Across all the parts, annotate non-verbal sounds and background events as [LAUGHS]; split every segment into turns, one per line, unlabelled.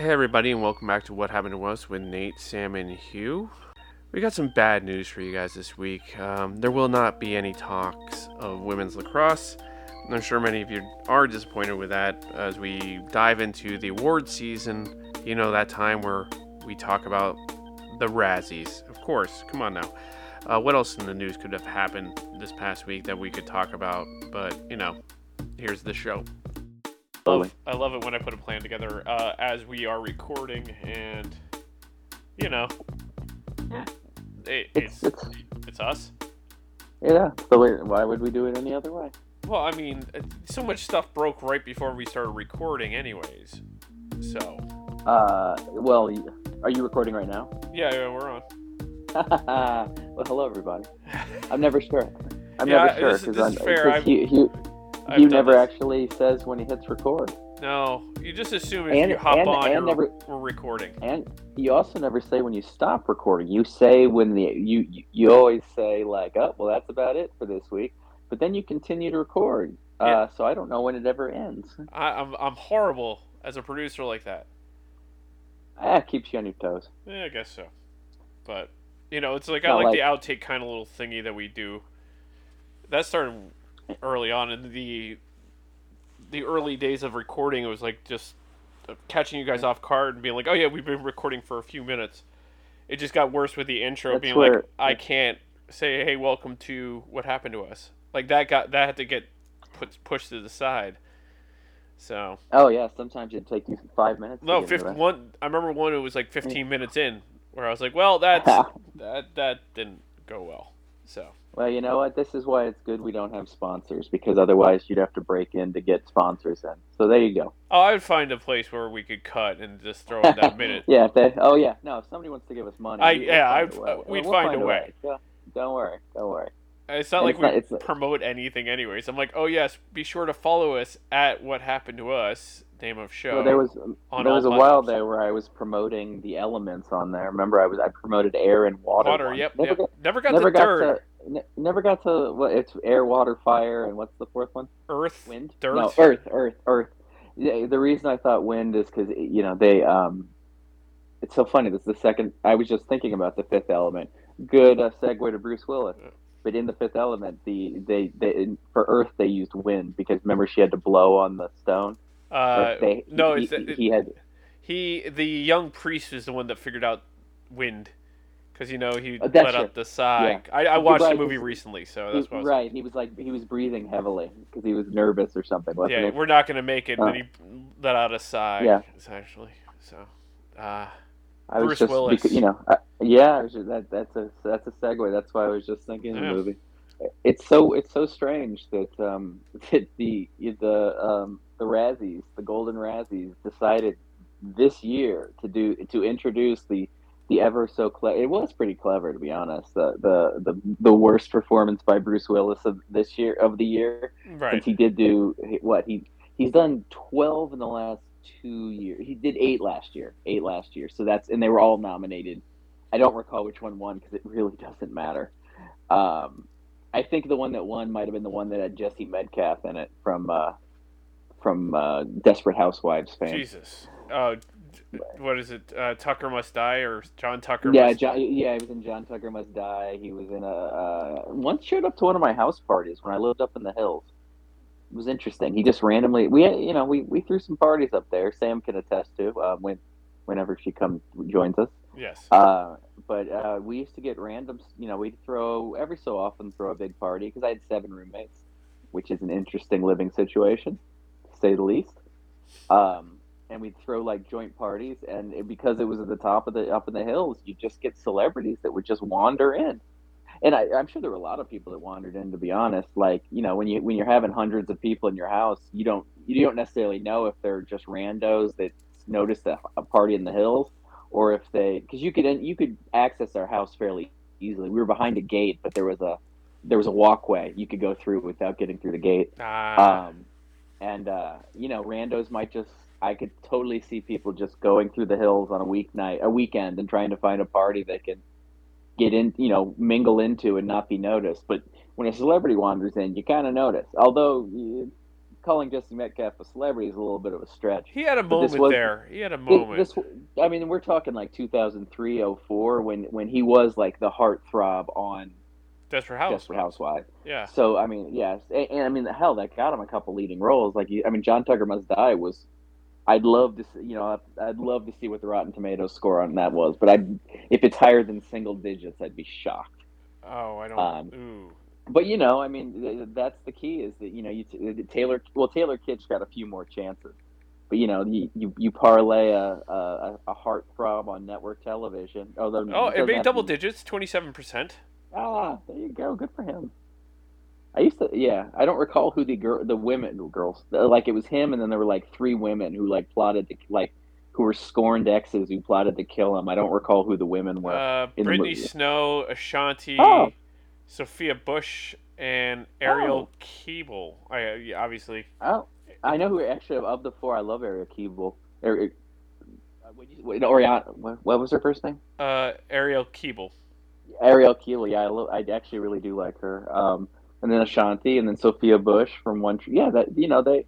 Hey, everybody, and welcome back to What Happened to Us with Nate, Sam, and Hugh. We got some bad news for you guys this week. Um, there will not be any talks of women's lacrosse. I'm sure many of you are disappointed with that as we dive into the award season. You know, that time where we talk about the Razzies. Of course, come on now. Uh, what else in the news could have happened this past week that we could talk about? But, you know, here's the show. Love, I love it when I put a plan together uh, as we are recording, and you know, it, it's, it's it's us.
Yeah. So wait, why would we do it any other way?
Well, I mean, uh, so much stuff broke right before we started recording, anyways. So.
Uh, well, are you recording right now?
Yeah, yeah we're on. [LAUGHS]
well, hello everybody. I'm [LAUGHS] never sure. I'm yeah, never sure
because I'm fair.
He, he, he never this. actually says when he hits record.
No, you just assume if and, you hop and, on, and never, we're recording.
And you also never say when you stop recording. You say when the you you always say like, oh, well, that's about it for this week. But then you continue to record. Uh, yeah. Uh, so I don't know when it ever ends.
I, I'm I'm horrible as a producer like that.
Ah, keeps you on your toes.
Yeah, I guess so. But you know, it's like I like, like the outtake kind of little thingy that we do. That started early on in the the early days of recording. It was like just catching you guys off guard and being like, "Oh yeah, we've been recording for a few minutes." It just got worse with the intro That's being where, like, "I can't say, hey, welcome to what happened to us." Like that got that had to get put pushed to the side. So.
Oh yeah, sometimes it'd take you five minutes.
No, 50, one. I remember one. It was like 15 minutes in, where I was like, "Well, that's [LAUGHS] that that didn't go well." So.
Well, you know what? This is why it's good we don't have sponsors because otherwise you'd have to break in to get sponsors in. So there you go.
Oh, I would find a place where we could cut and just throw in that minute. [LAUGHS]
yeah. If they, oh yeah. No, if somebody wants to give us money,
I, yeah, I'd, we'd we'll find, find, a way.
way. Don't worry. Don't worry.
It's not and like it's we not, promote anything, anyways. I'm like, oh yes, be sure to follow us at What Happened to Us name of show.
Well, there was there was a while there where I was promoting the elements on there. Remember, I was I promoted air and water.
Water, yep, never, yep. Got, never got never got dirt.
to never got to what it's air, water, fire, and what's the fourth one?
Earth,
wind,
dirt.
No, earth, earth, earth. Yeah, the reason I thought wind is because you know they um, it's so funny. This is the second. I was just thinking about the fifth element. Good uh, segue to Bruce Willis. But in the Fifth Element, the they, they for Earth they used wind because remember she had to blow on the stone.
Uh, they, no,
he,
he,
he, had
he the young priest is the one that figured out wind because you know he oh, let out the sigh. Yeah. I, I, watched right, the movie recently, so that's what
right. He was like he was breathing heavily because he was nervous or something.
yeah,
he?
we're not gonna make it. Uh, and he let out a sigh. Yeah, essentially. So, uh, I Bruce
was just
Willis.
Because, you know, uh, yeah, just, that that's a that's a segue. That's why I was just thinking yeah. the movie. It's so it's so strange that um [LAUGHS] that the the um the Razzies, the Golden Razzies, decided this year to do to introduce the the ever so clever. It was pretty clever, to be honest. The, the the the worst performance by Bruce Willis of this year of the year,
right.
since he did do what he he's done twelve in the last two years. He did eight last year, eight last year. So that's and they were all nominated. I don't recall which one won because it really [LAUGHS] doesn't matter. Um, I think the one that won might have been the one that had Jesse Metcalfe in it from uh, from uh, Desperate Housewives fame.
Jesus. Uh, what is it? Uh, Tucker Must Die or John Tucker?
Yeah,
Must...
John, yeah, he was in John Tucker Must Die. He was in a uh, once showed up to one of my house parties when I lived up in the hills. It was interesting. He just randomly we you know we, we threw some parties up there. Sam can attest to uh, when whenever she comes joins us.
Yes.
Uh, but uh, we used to get random. You know, we'd throw every so often throw a big party because I had seven roommates, which is an interesting living situation say the least. Um, and we'd throw like joint parties, and it, because it was at the top of the up in the hills, you just get celebrities that would just wander in. And I, I'm sure there were a lot of people that wandered in. To be honest, like you know, when you when you're having hundreds of people in your house, you don't you don't necessarily know if they're just randos that noticed a, a party in the hills, or if they because you could you could access our house fairly easily. We were behind a gate, but there was a there was a walkway you could go through without getting through the gate.
Ah. Um,
and uh, you know, randos might just. I could totally see people just going through the hills on a weeknight, a weekend, and trying to find a party they can get in, you know, mingle into and not be noticed. But when a celebrity wanders in, you kind of notice. Although calling Jesse Metcalfe a celebrity is a little bit of a stretch.
He had a
But
moment
was-
there. He had a moment.
This, I mean, we're talking like 2003, 04, when when he was like the heartthrob on
Desperate House.
Desperate Housewives.
Yeah.
So I mean, yes, and, and I mean, hell, that got him a couple leading roles. Like, I mean, John Tucker Must Die was. I'd love to, see, you know, I'd, love to see what the Rotten Tomatoes score on that was, but I, if it's higher than single digits, I'd be shocked.
Oh, I don't.
Um,
ooh.
But you know, I mean, that's the key is that you know, you t- Taylor. Well, Taylor Kitsch got a few more chances, but you know, you you, you parlay a, a a heartthrob on network television. Although
Oh, it made double digits, twenty-seven percent.
Ah, there you go. Good for him. I used to, yeah. I don't recall who the girl, the women, girls, like it was him, and then there were like three women who like plotted to like, who were scorned exes who plotted to kill him. I don't recall who the women were.
Uh, Brittany. Snow, Ashanti,
Oh.
Sophia Bush, and Arielle
Oh.
Kebbel. I, yeah, obviously.
Oh, I know who actually of the four. I love Arielle Kebbel. Ari- uh, what Oriana. What, what was her first name?
Uh, Arielle Kebbel.
Arielle Kebbel. Yeah, I, lo- I actually really do like her. Um, and then Ashanti, and then Sophia Bush from One Tree. Yeah, that you know they,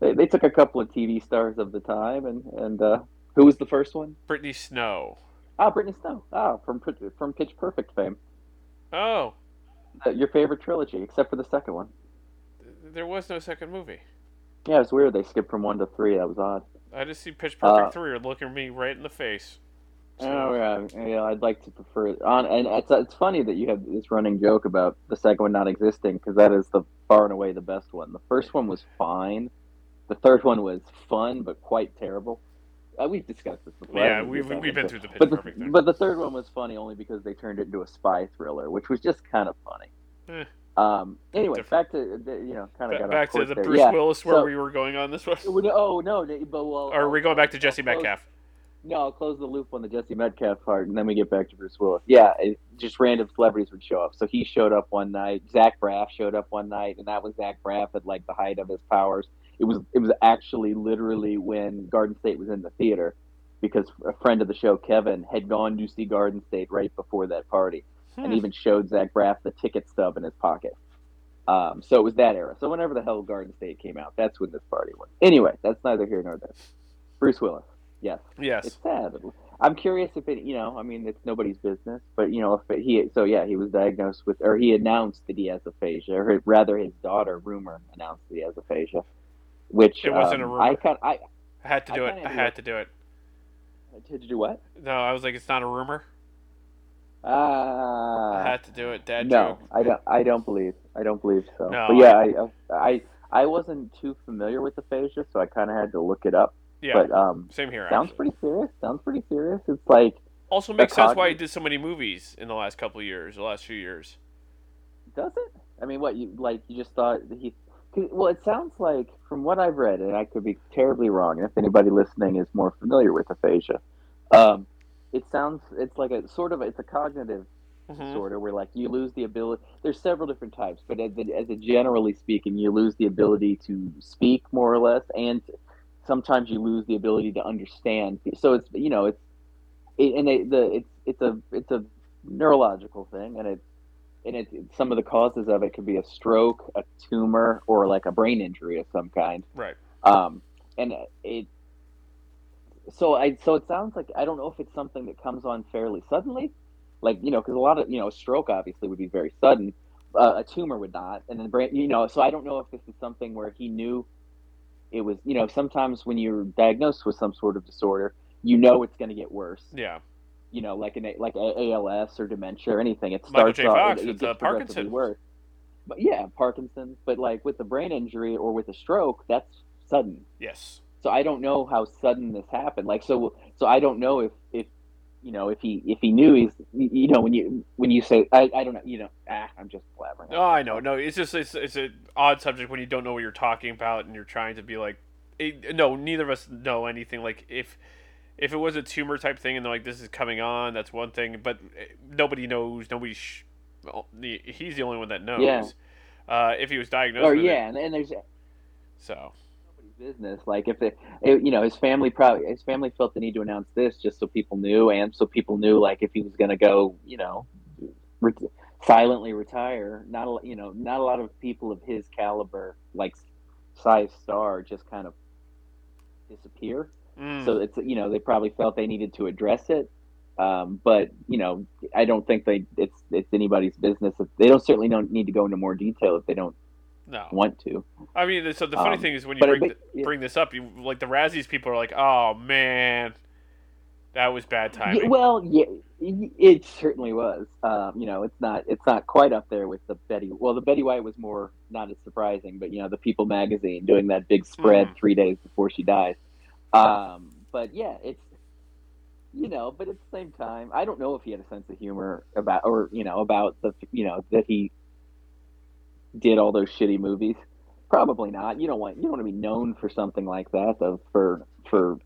they they took a couple of TV stars of the time, and and uh, who was the first one?
Brittany Snow.
Ah, Brittany Snow. Ah, from from Pitch Perfect fame.
Oh,
Uh, your favorite trilogy, except for the second one.
there was no second movie.
Yeah, it's weird. They skipped from one to three. That was odd.
I just see Pitch Perfect
Uh,
3 are looking me right in the face. So-
Oh yeah, yeah. I'd like to prefer it on, and it's it's funny that you have this running joke about the second one not existing because that is the far and away the best one. The first one was fine. The third one was fun but quite terrible. Uh, we've discussed this before.
Yeah, we've, we've been through the Pitch
But the,
Perfect
but the third one was funny only because they turned it into a spy thriller, which was just kind of funny.
Eh.
Um. Anyway,
Different.
back to the, you know, kind of
Ba-
got
back to the
there.
Bruce
yeah.
Willis where
so-
we were going on this one.
Well, no- Oh no, no, but well.
Or are we going back to
I'll
Jesse
close-
Metcalfe?
No, I'll close the loop on the Jesse Metcalfe part, and then we get back to Bruce Willis. Yeah, it, just random celebrities would show up. So he showed up one night. Zach Braff showed up one night, and that was Zach Braff at like the height of his powers. It was it was actually literally when Garden State was in the theater, because a friend of the show, Kevin, had gone to see Garden State right before that party, and
Hmm.
even showed Zach Braff the ticket stub in his pocket. Um, so it was that era. So whenever the hell Garden State came out, that's when this party was. Anyway, that's neither here nor there. Bruce Willis, yes.
Yes.
It's sad. I'm curious if it, you know, I mean, it's nobody's business, but you know, if it, he, so yeah, he was diagnosed with, or he announced that he has aphasia, or rather, his daughter, rumor, announced that he has aphasia, which
It wasn't
um,
a rumor.
I kind, I
I had to
I
do it. I
had to
to do it.
Had to do what?
No, I was like, it's not a rumor. I
Ah,
had to do it. Dad
no,
joke.
I don't, I don't believe, I don't believe so.
No,
but yeah, I, I, I wasn't too familiar with aphasia, so I kind of had to look it up.
Yeah.
But um,
Same here.
sounds
actually.
pretty serious. Sounds pretty serious. It's like
Also makes sense why he did so many movies in the last couple of years, the last few years.
Does it? I mean, what you like? You just thought that he? 'cause- Well, it sounds like from what I've read, and I could be terribly wrong. And if anybody listening is more familiar with aphasia, um, it sounds it's like a sort of it's a cognitive
Mhm.
disorder where like you lose the ability. There's several different types, but as a, as a generally speaking, you lose the ability to speak more or less, and sometimes you lose the ability to understand. So it's you know it's it, and it, the it's it's a it's a neurological thing, and it and it some of the causes of it could be a stroke, a tumor, or like a brain injury of some kind.
Right.
Um, and it so I so it sounds like I don't know if it's something that comes on fairly suddenly, like you know, because a lot of you know, a stroke obviously would be very sudden, uh, a tumor would not, and then brain, you know, so I don't know if this is something where he knew it was, you know, sometimes when you're diagnosed with some sort of disorder, you know it's going to get worse,
Yeah.
you know, like an like a ALS or dementia or anything. It
Michael
starts
J.
off, it, it gets
uh, Parkinson's.
worse. But yeah, Parkinson's. But like with the brain injury or with a stroke, that's sudden.
Yes.
So I don't know how sudden this happened. Like so, so I don't know if if you know if he if he knew he's you know when you when you say I, I don't know you know ah I'm just blabbering.
Oh, I know. No, it's just it's it's an odd subject when you don't know what you're talking about and you're trying to be like, it, no, neither of us know anything. Like if if it was a tumor type thing and they're like this is coming on, that's one thing. But eh, nobody knows. Nobody. Sh- he's the only one that knows.
Yeah.
Uh, if he was diagnosed.
Or
with it.
yeah, and, there's
So
business. Like if it, it, you know, his family probably his family felt the need to announce this just so people knew, and so people knew like if he was going to go, you know, re- silently retire. Not a you know, not a lot of people of his caliber like size star just kind of disappear.
Mm.
So it's you know they probably felt they needed to address it, um, but you know I don't think they it's it's anybody's business. They don't certainly don't need to go into more detail if they don't
no.
want to.
I mean, so the funny
Um,
thing is when you bring
but-
th-
yeah.
bring this up, you like the Razzies people are like, "Oh man, that was bad timing."
Yeah, well, yeah, it certainly was. Um, you know, it's not it's not quite up there with the Betty. Well, the Betty White was more not as surprising, but you know, the People magazine doing that big spread
Mhm.
three days before she dies. Um, but yeah, it's you know, but at the same time, I don't know if he had a sense of humor about or you know about the you know that he did all those shitty movies. Probably not. You don't want you don't want to be known for something like that. Of for for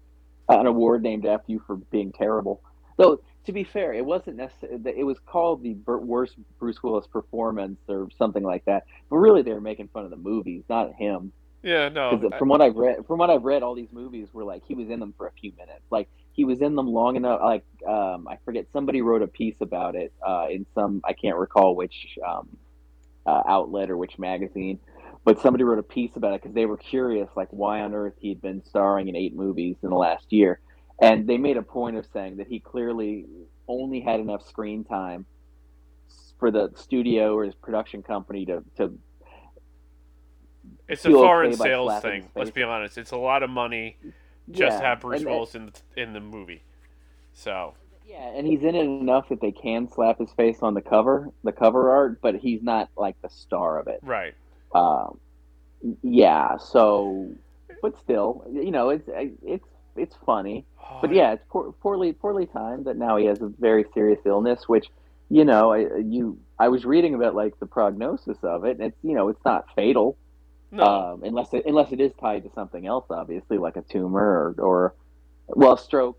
an award named after you for being terrible. Though to be fair, it wasn't necessarily. It was called the worst Bruce Willis performance or something like that. But really, they were making fun of the movies, not him.
yeah, no. I-
from what I've read, from what I've read, all these movies were like he was in them for a few minutes. Like he was in them long enough. Like um, I forget, somebody wrote a piece about it uh, in some I can't recall which um, uh, outlet or which magazine, but somebody wrote a piece about it because they were curious, like why on earth he'd been starring in eight movies in the last year, and they made a point of saying that he clearly only had enough screen time for the studio or his production company to, to
it's a foreign
okay
sales thing. Let's be honest. It's a lot of money just to
Yeah,
have Bruce Willis in the, in the movie. So
Yeah, and he's in it enough that they can slap his face on the cover, the cover art, but he's not like the star of it.
right.
Um, yeah, so, but still, you know, it's it's it's funny, but yeah, it's poor, poorly poorly timed that now he has a very serious illness, which you know, I, you I was reading about like the prognosis of it, and it's you know, it's not fatal,
no.
um, unless it, unless it is tied to something else, obviously, like a tumor or, or well, stroke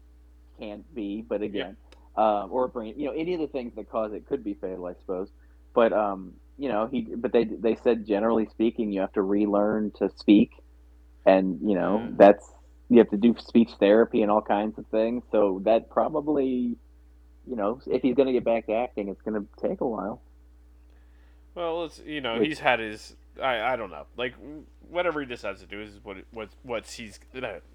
can't be, but again, um, or brain, you know, any of the things that cause it could be fatal, I suppose. But um, you know, he, but they they said generally speaking, you have to relearn to speak, and you know,
Mm.
that's you have to do speech therapy and all kinds of things. So that probably, you know, if he's going to get back to acting, it's going to take a while.
Well, it's you know
Which-
he's had his I, I don't know like whatever he decides to do is what what what's he's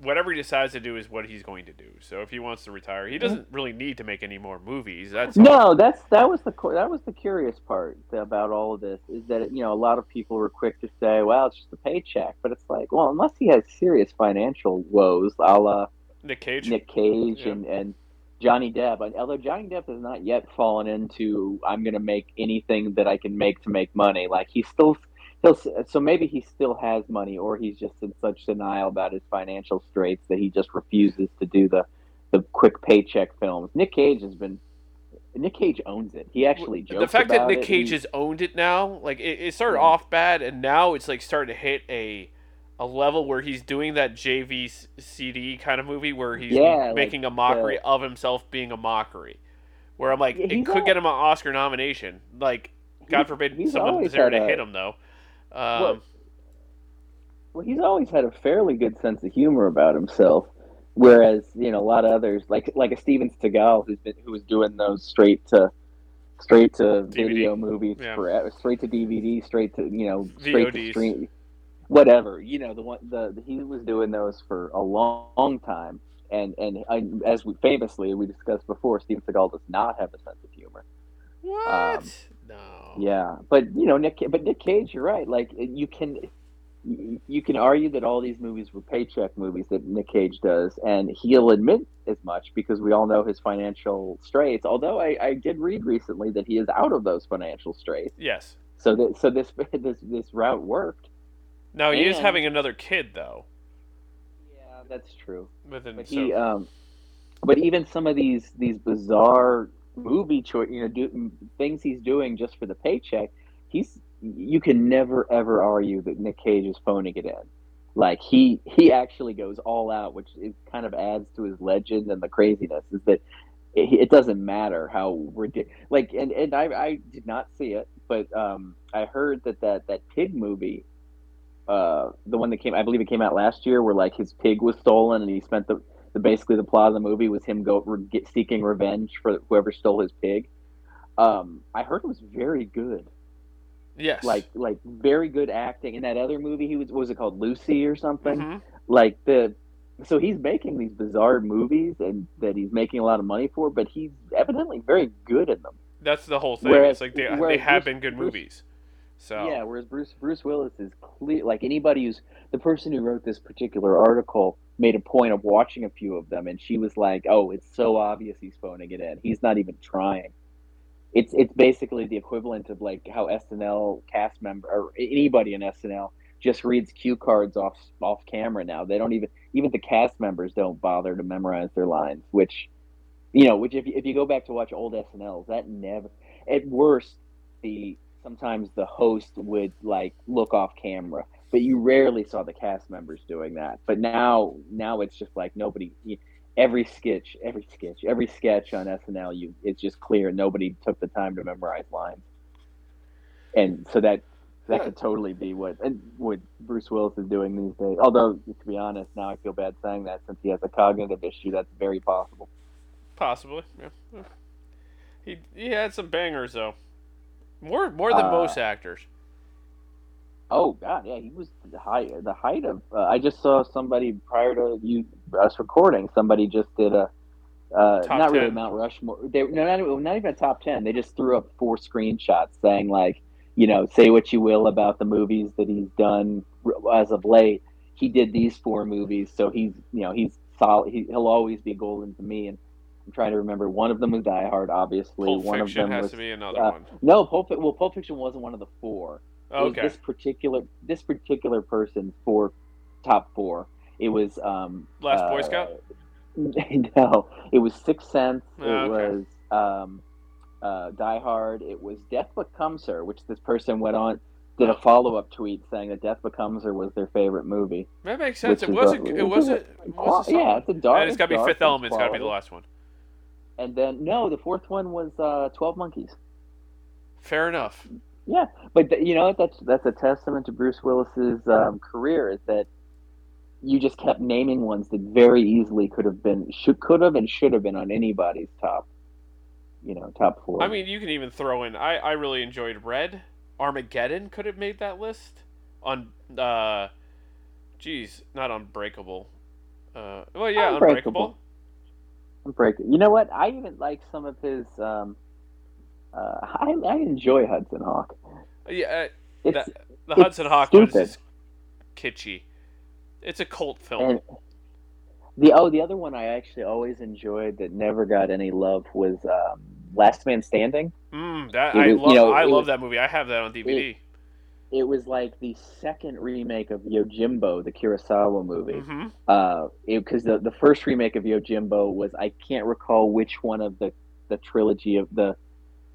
whatever he decides to do is what he's going to do. So if he wants to retire, he doesn't really need to make any more movies. That's all.
No, that's that was the that was the curious part about all of this is that you know a lot of people were quick to say, well, it's just a paycheck, but it's like, well, unless he has serious financial woes, a la
Nick Cage.
Nick Cage
Yeah.
and and Johnny Depp. And Although Johnny Depp has not yet fallen into I'm going to make anything that I can make to make money. Like he's still he'll so maybe he still has money, or he's just in such denial about his financial straits that he just refuses to do the the quick paycheck films. Nick Cage has been. Nick Cage owns it. He actually jokes
the fact that Nick
it.
Cage has owned it now, like it, it started
Yeah.
off bad, and now it's like starting to hit a a level where he's doing that JCVD kind of movie where he's
Yeah, like
making a mockery
the-
of himself being a mockery. Where I'm like,
Yeah,
it could get him an Oscar nomination. Like, God forbid
he's
someone's there to
a-
hit him though. Um,
Well, Well, he's always had a fairly good sense of humor about himself, whereas you know a lot of others, like like a Steven Seagal, who's been who was doing those straight to straight to video movies
Yeah.
forever, straight to DVD, straight to you know straight to stream, whatever. You know the one the, the he was doing those for a long, long time, and and I, as we famously we discussed before, Steven Seagal does not have a sense of humor.
what?
um,
no.
Yeah, but you know Nick, but Nick Cage, you're right. Like you can, you can argue that all these movies were paycheck movies that Nick Cage does, and he'll admit as much because we all know his financial straits. Although I, I did read recently that he is out of those financial straits,
Yes.
so that so this [LAUGHS] this this route worked.
Now he is
And-
having another kid though.
Yeah, that's true.
With him,
But
so,
he, um, but even some of these these bizarre movie choice, you know, do, things he's doing just for the paycheck, he's you can never ever argue that Nick Cage is phoning it in. Like he he actually goes all out, which is kind of adds to his legend and the craziness. Is that it, it doesn't matter how ridiculous. Like and and I I did not see it, but um I heard that that that pig movie. Uh, the one that came, I believe it came out last year, where like his pig was stolen, and he spent the the basically the plot of the movie was him go re- seeking revenge for whoever stole his pig. Um, I heard it was very good.
Yes.
like like very good acting. In that other movie, he was what was it called Lucy or something?
Mhm.
Like the so he's making these bizarre movies and that he's making a lot of money for, but he's evidently very good in them.
That's the whole thing.
Whereas-
it's like they, they have
Bruce-
been good
Bruce-
movies. So
Yeah, whereas Bruce Bruce Willis is clear. Like anybody who's the person who wrote this particular article made a point of watching a few of them, and she was like, "Oh, it's so obvious he's phoning it in. He's not even trying." It's it's basically the equivalent of like how SNL cast member or anybody in SNL just reads cue cards off off camera now. They don't even even the cast members don't bother to memorize their lines, which you know, which if you, if you go back to watch old SNLs, that never at worst the sometimes the host would like look off camera, but you rarely saw the cast members doing that. But now now it's just like nobody every sketch, every sketch, every sketch on SNL you it's just clear nobody took the time to memorize lines. And so that that could totally be what and what Bruce Willis is doing these days. Although to be honest, now I feel bad saying that since he has a cognitive issue, that's very possible.
possibly. Yeah. Yeah. He he had some bangers though. More more than
Uh,
most actors.
Oh God, yeah, he was the height. The height of. Uh, I just saw somebody prior to you us recording. Somebody just did a. Uh, not really Mount Rushmore. They no, not, even- not even a top ten. They just threw up four screenshots saying like, you know, say what you will about the movies that he's done as of late. He did these four movies, so he's you know he's solid. He, he'll always be golden to me. And I'm trying to remember. One of them was Die Hard, obviously.
Pulp
one
Fiction
of them
has
was
to be another
uh,
one.
no Pulp. Well, Pulp Fiction wasn't one of the four
Okay.
this particular this particular person for top four. It was um
Last Boy
uh,
Scout? [LAUGHS]
no, it was Sixth Sense. It
Oh, okay.
was um, uh, Die Hard. It was Death Becomes Her, which this person went on did a follow up tweet saying that Death Becomes Her was their favorite movie.
That makes sense. It wasn't. It wasn't. It was
yeah, it's a dark.
and it's got to be Fifth Element. It's got to be the last one.
And then no, the fourth one was uh, Twelve Monkeys.
Fair enough.
Yeah, but th- you know? That's that's a testament to Bruce Willis's um, career. Is that you just kept naming ones that very easily could have been, should, could have, and should have been on anybody's top, you know, top four.
I mean, you can even throw in. I I really enjoyed Red. Armageddon could have made that list. On uh, geez, not Unbreakable. Uh, well, yeah,
Unbreakable.
Unbreakable.
Break. You know what? I even like some of his. Um, uh, I I enjoy Hudson Hawk.
Yeah, uh, the
it's
Hudson Hawk one is kitschy. It's a cult film.
and the oh the other one I actually always enjoyed that never got any love was um, Last Man Standing.
Mm, that
It
I love.
you know,
I love
was-
that movie. I have that on DVD.
It was like the second remake of Yojimbo, the Kurosawa movie.
hmm
Uh, because the the first remake of Yojimbo was I can't recall which one of the the trilogy of the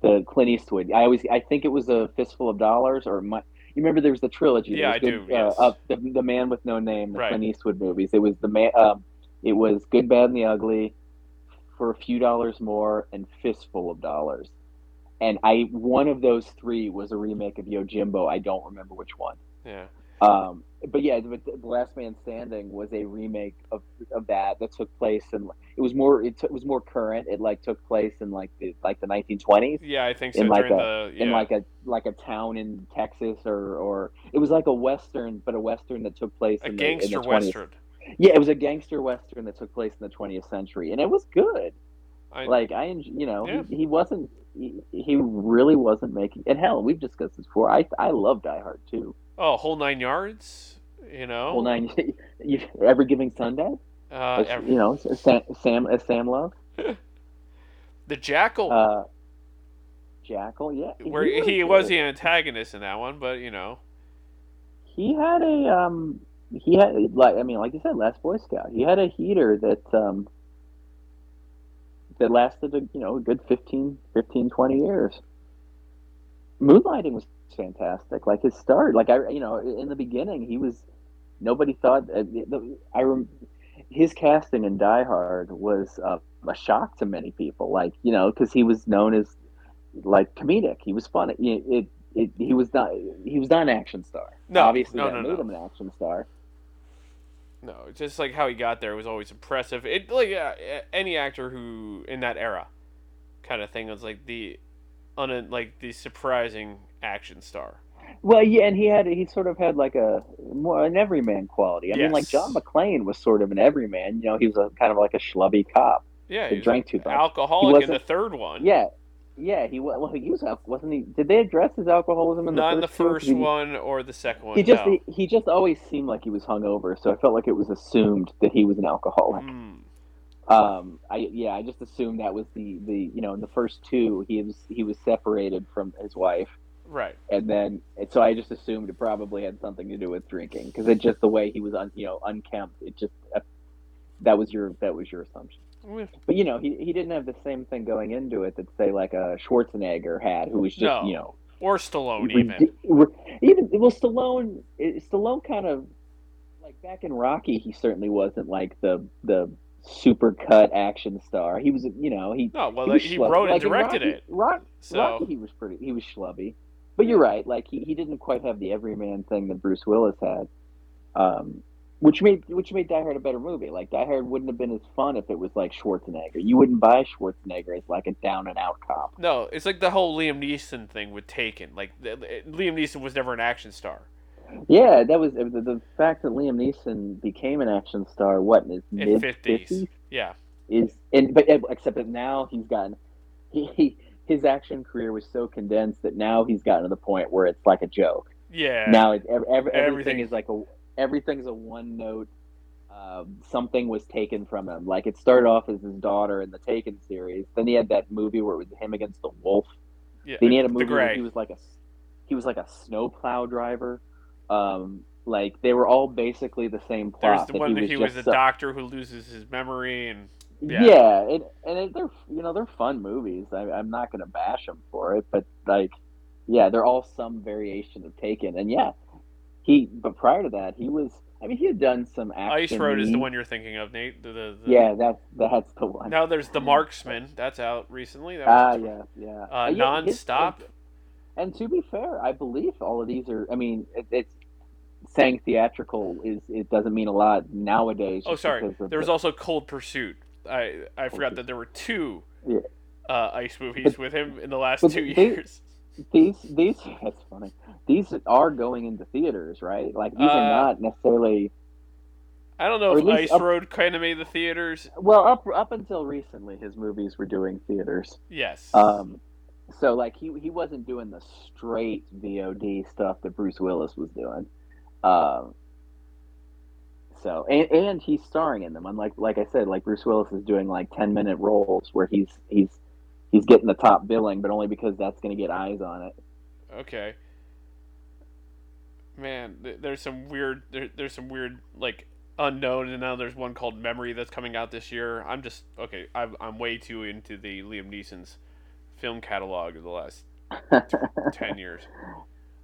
the Clint Eastwood. I always I think it was a fistful of dollars or my. You remember there was the trilogy.
Yeah, I
good,
do, yes.
Uh, uh, the, the Man with No Name, the
Right.
Clint Eastwood movies. It was the man. Um, it was Good, Bad, and the Ugly for a few dollars more and Fistful of Dollars. And I one of those three was a remake of Yojimbo. I don't remember which one.
Yeah.
Um, but yeah, the, the Last Man Standing was a remake of, of that that took place and it was more it, t- it was more current. It like took place in like the like the 1920s
Yeah, I think so.
in like a
the yeah.
in like a like a town in Texas or or it was like a western, but a western that took place
a
in
gangster
the, in the 20th.
western.
Yeah, it was a gangster western that took place in the 20th century, and it was good.
I,
Like I, you know,
Yeah.
he, he wasn't. He, he really wasn't making. And hell, we've discussed this before. I I love Die Hard too.
Oh, whole nine yards. You know.
Whole nine. [LAUGHS] you ever giving Sunday?
Uh,
As- you know, Sam, Sam Sam Love. [LAUGHS]
the Jackal,
Uh, Jackal, yeah.
where he was
good.
the antagonist in that one, but you know.
He had a um. He had like I mean, like you said, last Boy Scout. He had a heater that um. That lasted a you know a good 15, 15 20 years. Moonlighting was fantastic. Like his start, like I you know in the beginning he was nobody thought uh, I rem, his casting in Die Hard was uh, a shock to many people. Like you know because he was known as like comedic. He was funny. It, it, it he was not he was not an action star.
No,
obviously
no,
that
no,
made
no.
him an action star.
No, just like how he got there was always impressive. It like yeah, any actor who in that era, kind of thing was like the, un like the surprising action star.
Well, yeah, and he had he sort of had like a more an everyman quality. I mean, like John McClane was sort of an everyman. You know, he was a kind of like a schlubby cop.
Yeah,
He drank too much.
alcoholic in the third one.
Yeah, yeah, he was. Well, he was wasn't he? Did they address his alcoholism in the
not in
first
the first
He-
one or the second one.
He just
no.
he, he just always seemed like he was hungover, so I felt like it was assumed that he was an alcoholic.
Mm,
Um, I yeah, I just assumed that was the the you know in the first two he was he was separated from his wife,
right.
and then and so I just assumed it probably had something to do with drinking because it just the way he was un, you know unkempt. It just uh, that was your that was your assumption. But you know he he didn't have the same thing going into it that say like a Schwarzenegger had, who was just
No.
you know
Or Stallone even.
even well Stallone Stallone kind of like back in Rocky he certainly wasn't like the the super cut action star. He was you know he
No, well,
he,
like, he wrote and
like in
directed
Rocky,
it.
Rock,
So
Rocky he was pretty he was schlubby. But you're right like he, he didn't quite have the everyman thing that Bruce Willis had um which made which made Die Hard a better movie. Like Die Hard wouldn't have been as fun if it was like Schwarzenegger. You wouldn't buy Schwarzenegger as like a down and out cop.
No, it's like the whole Liam Neeson thing with Taken. Like the- Liam Neeson was never an action star
Yeah, that was the, the fact that Liam Neeson became an action star. What in his mid
fifties. Yeah,
is, and but except that now he's gotten he, he his action career was so condensed that now he's gotten to the point where it's like a joke.
yeah.
Now it, ev ev- everything
Everything.
is like a everything's a one note. Uh, something was taken from him. Like it started off as his daughter in the Taken series. Then he had that movie where it was him against the wolf.
yeah.
Then he had a movie where he was like a he was like a snowplow driver. Um, like they were all basically the same plot.
There's the
that
one that
was
he was a
so-
doctor who loses his memory, and yeah.
yeah, and, and it, they're you know they're fun movies. I, I'm not gonna bash them for it, but like, yeah, they're all some variation of Taken, and yeah, he. But prior to that, he was. I mean, he had done some
Ice. Road is the one you're thinking of, Nate. The, the, the-
Yeah, that's that's the one.
Now there's the Marksman. That's out recently. That
Ah,
was
yeah, yeah.
Uh,
yeah, his-
non-stop.
And to be fair, I believe all of these are. I mean, it, it's saying theatrical is it doesn't mean a lot nowadays.
Oh, sorry. There was
the-
also Cold Pursuit. I I forgot that there were two
Yeah.
uh, ice movies
But-
with him in the last two
they-
years. [LAUGHS]
these these. That's funny. These are going into theaters, right? Like these
Uh,
are not necessarily.
I don't know if Ice
up-
Road kind of made the theaters.
Well, up up until recently, his movies were doing theaters.
Yes.
Um, so like he he wasn't doing the straight VOD stuff that Bruce Willis was doing. Um, so and and he's starring in them. Unlike like I said, like Bruce Willis is doing like ten minute roles where he's he's he's getting the top billing, but only because that's going to get eyes on it.
okay. Man, th- there's some weird. There, there's some weird like unknown, and now there's one called Memory that's coming out this year. I'm just okay. I'm I'm way too into the Liam Neeson's film catalog of the last [LAUGHS] ten years.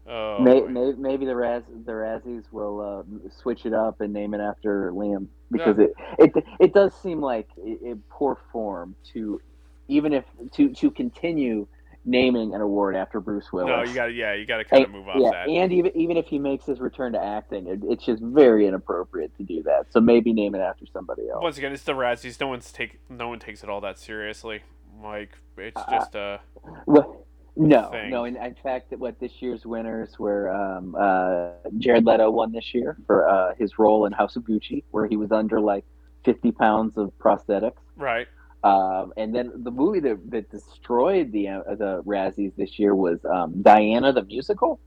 Oh,
May,
boy.
may, maybe the Raz the Razzies will uh, switch it up and name it after Liam because it, it it does seem like it, it poor form to even if to to continue naming an award after Bruce Willis.
no, you got to yeah, you got to kind of move on
yeah,
that.
and even even if he makes his return to acting, it, it's just very inappropriate to do that. So maybe name it after somebody else.
Once again, it's the Razzies. No one's take no one takes it all that seriously. Like it's
Uh,
just uh
Well, no,
thing.
no. In, in fact, that what this year's winners were um, uh, Jared Leto won this year for uh, his role in House of Gucci, where he was under like fifty pounds of prosthetics.
right.
Um, and then the movie that, that destroyed the uh, the Razzies this year was um, Diana the musical.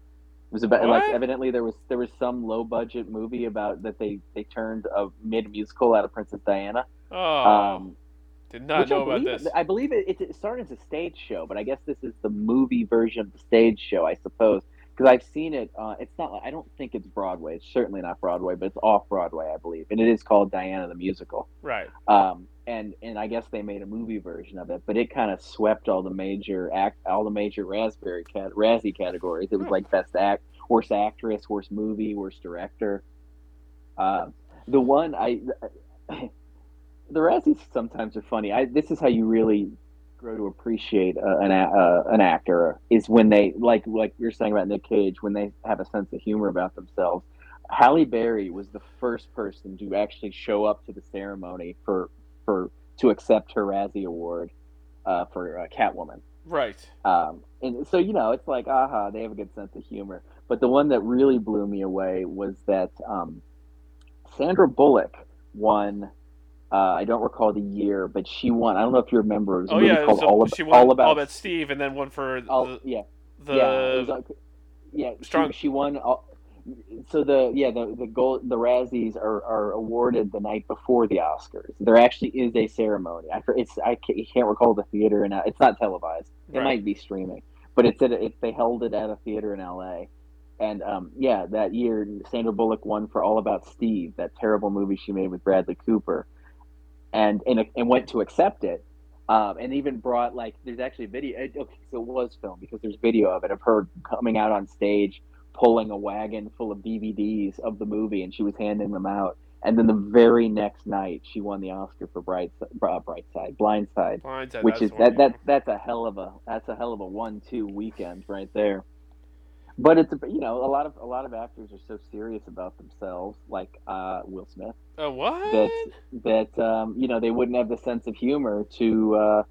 It was about like evidently there was there was some low budget movie about that they they turned a mid musical out of Princess Diana.
Oh,
Um,
did not
which
know
I
about
believe,
this.
I believe it, it, it started as a stage show, but I guess this is the movie version of the stage show, I suppose. Because I've seen it. Uh, it's not. I don't think it's Broadway. It's certainly not Broadway, but it's off Broadway, I believe, and it is called Diana the musical.
Right.
Um, and and I guess they made a movie version of it, but it kind of swept all the major act, all the major raspberry cat, Razzie categories. It was
Hmm.
like best act, worst actress, worst movie, worst director. Uh, the one I, the Razzies sometimes are funny. I this is how you really grow to appreciate uh, an a- uh, an actor is when they like like you're saying about Nick Cage when they have a sense of humor about themselves. Halle Berry was the first person to actually show up to the ceremony for for to accept her Razzie Award uh, for uh, Catwoman.
Right.
Um, and so you know, it's like, aha, they have a good sense of humor. But the one that really blew me away was that um, Sandra Bullock won. Uh, I don't recall the year, but she won. I don't know if you remember. It was a
Oh
movie
yeah,
called
so
All, Ab-
she won
All About,
Steve, and then one for
All- yeah,
the
yeah, like- yeah.
Strong-
She, she won. All, so the yeah the the gold the Razzies are, are awarded the night before the Oscars. There actually is a ceremony. I it's I can't, can't recall the theater and it's not televised. It
Right.
might be streaming, but it's at it, they held it at a theater in L.A. And um, yeah, that year Sandra Bullock won for All About Steve, that terrible movie she made with Bradley Cooper, and and, and went to accept it. Um, and even brought like there's actually a video. it- Okay, so it was filmed because there's video of it of her coming out on stage, pulling a wagon full of DVDs of the movie, and she was handing them out. And then the very next night, she won the Oscar for Bright uh, Bright Side, Blind Side
Blindside,
which is that, that that's a hell of a that's a hell of a one two weekend right there. But it's a, you know a lot of a lot of actors are so serious about themselves, like uh, Will Smith,
Uh, what?
that that um, you know they wouldn't have the sense of humor to uh,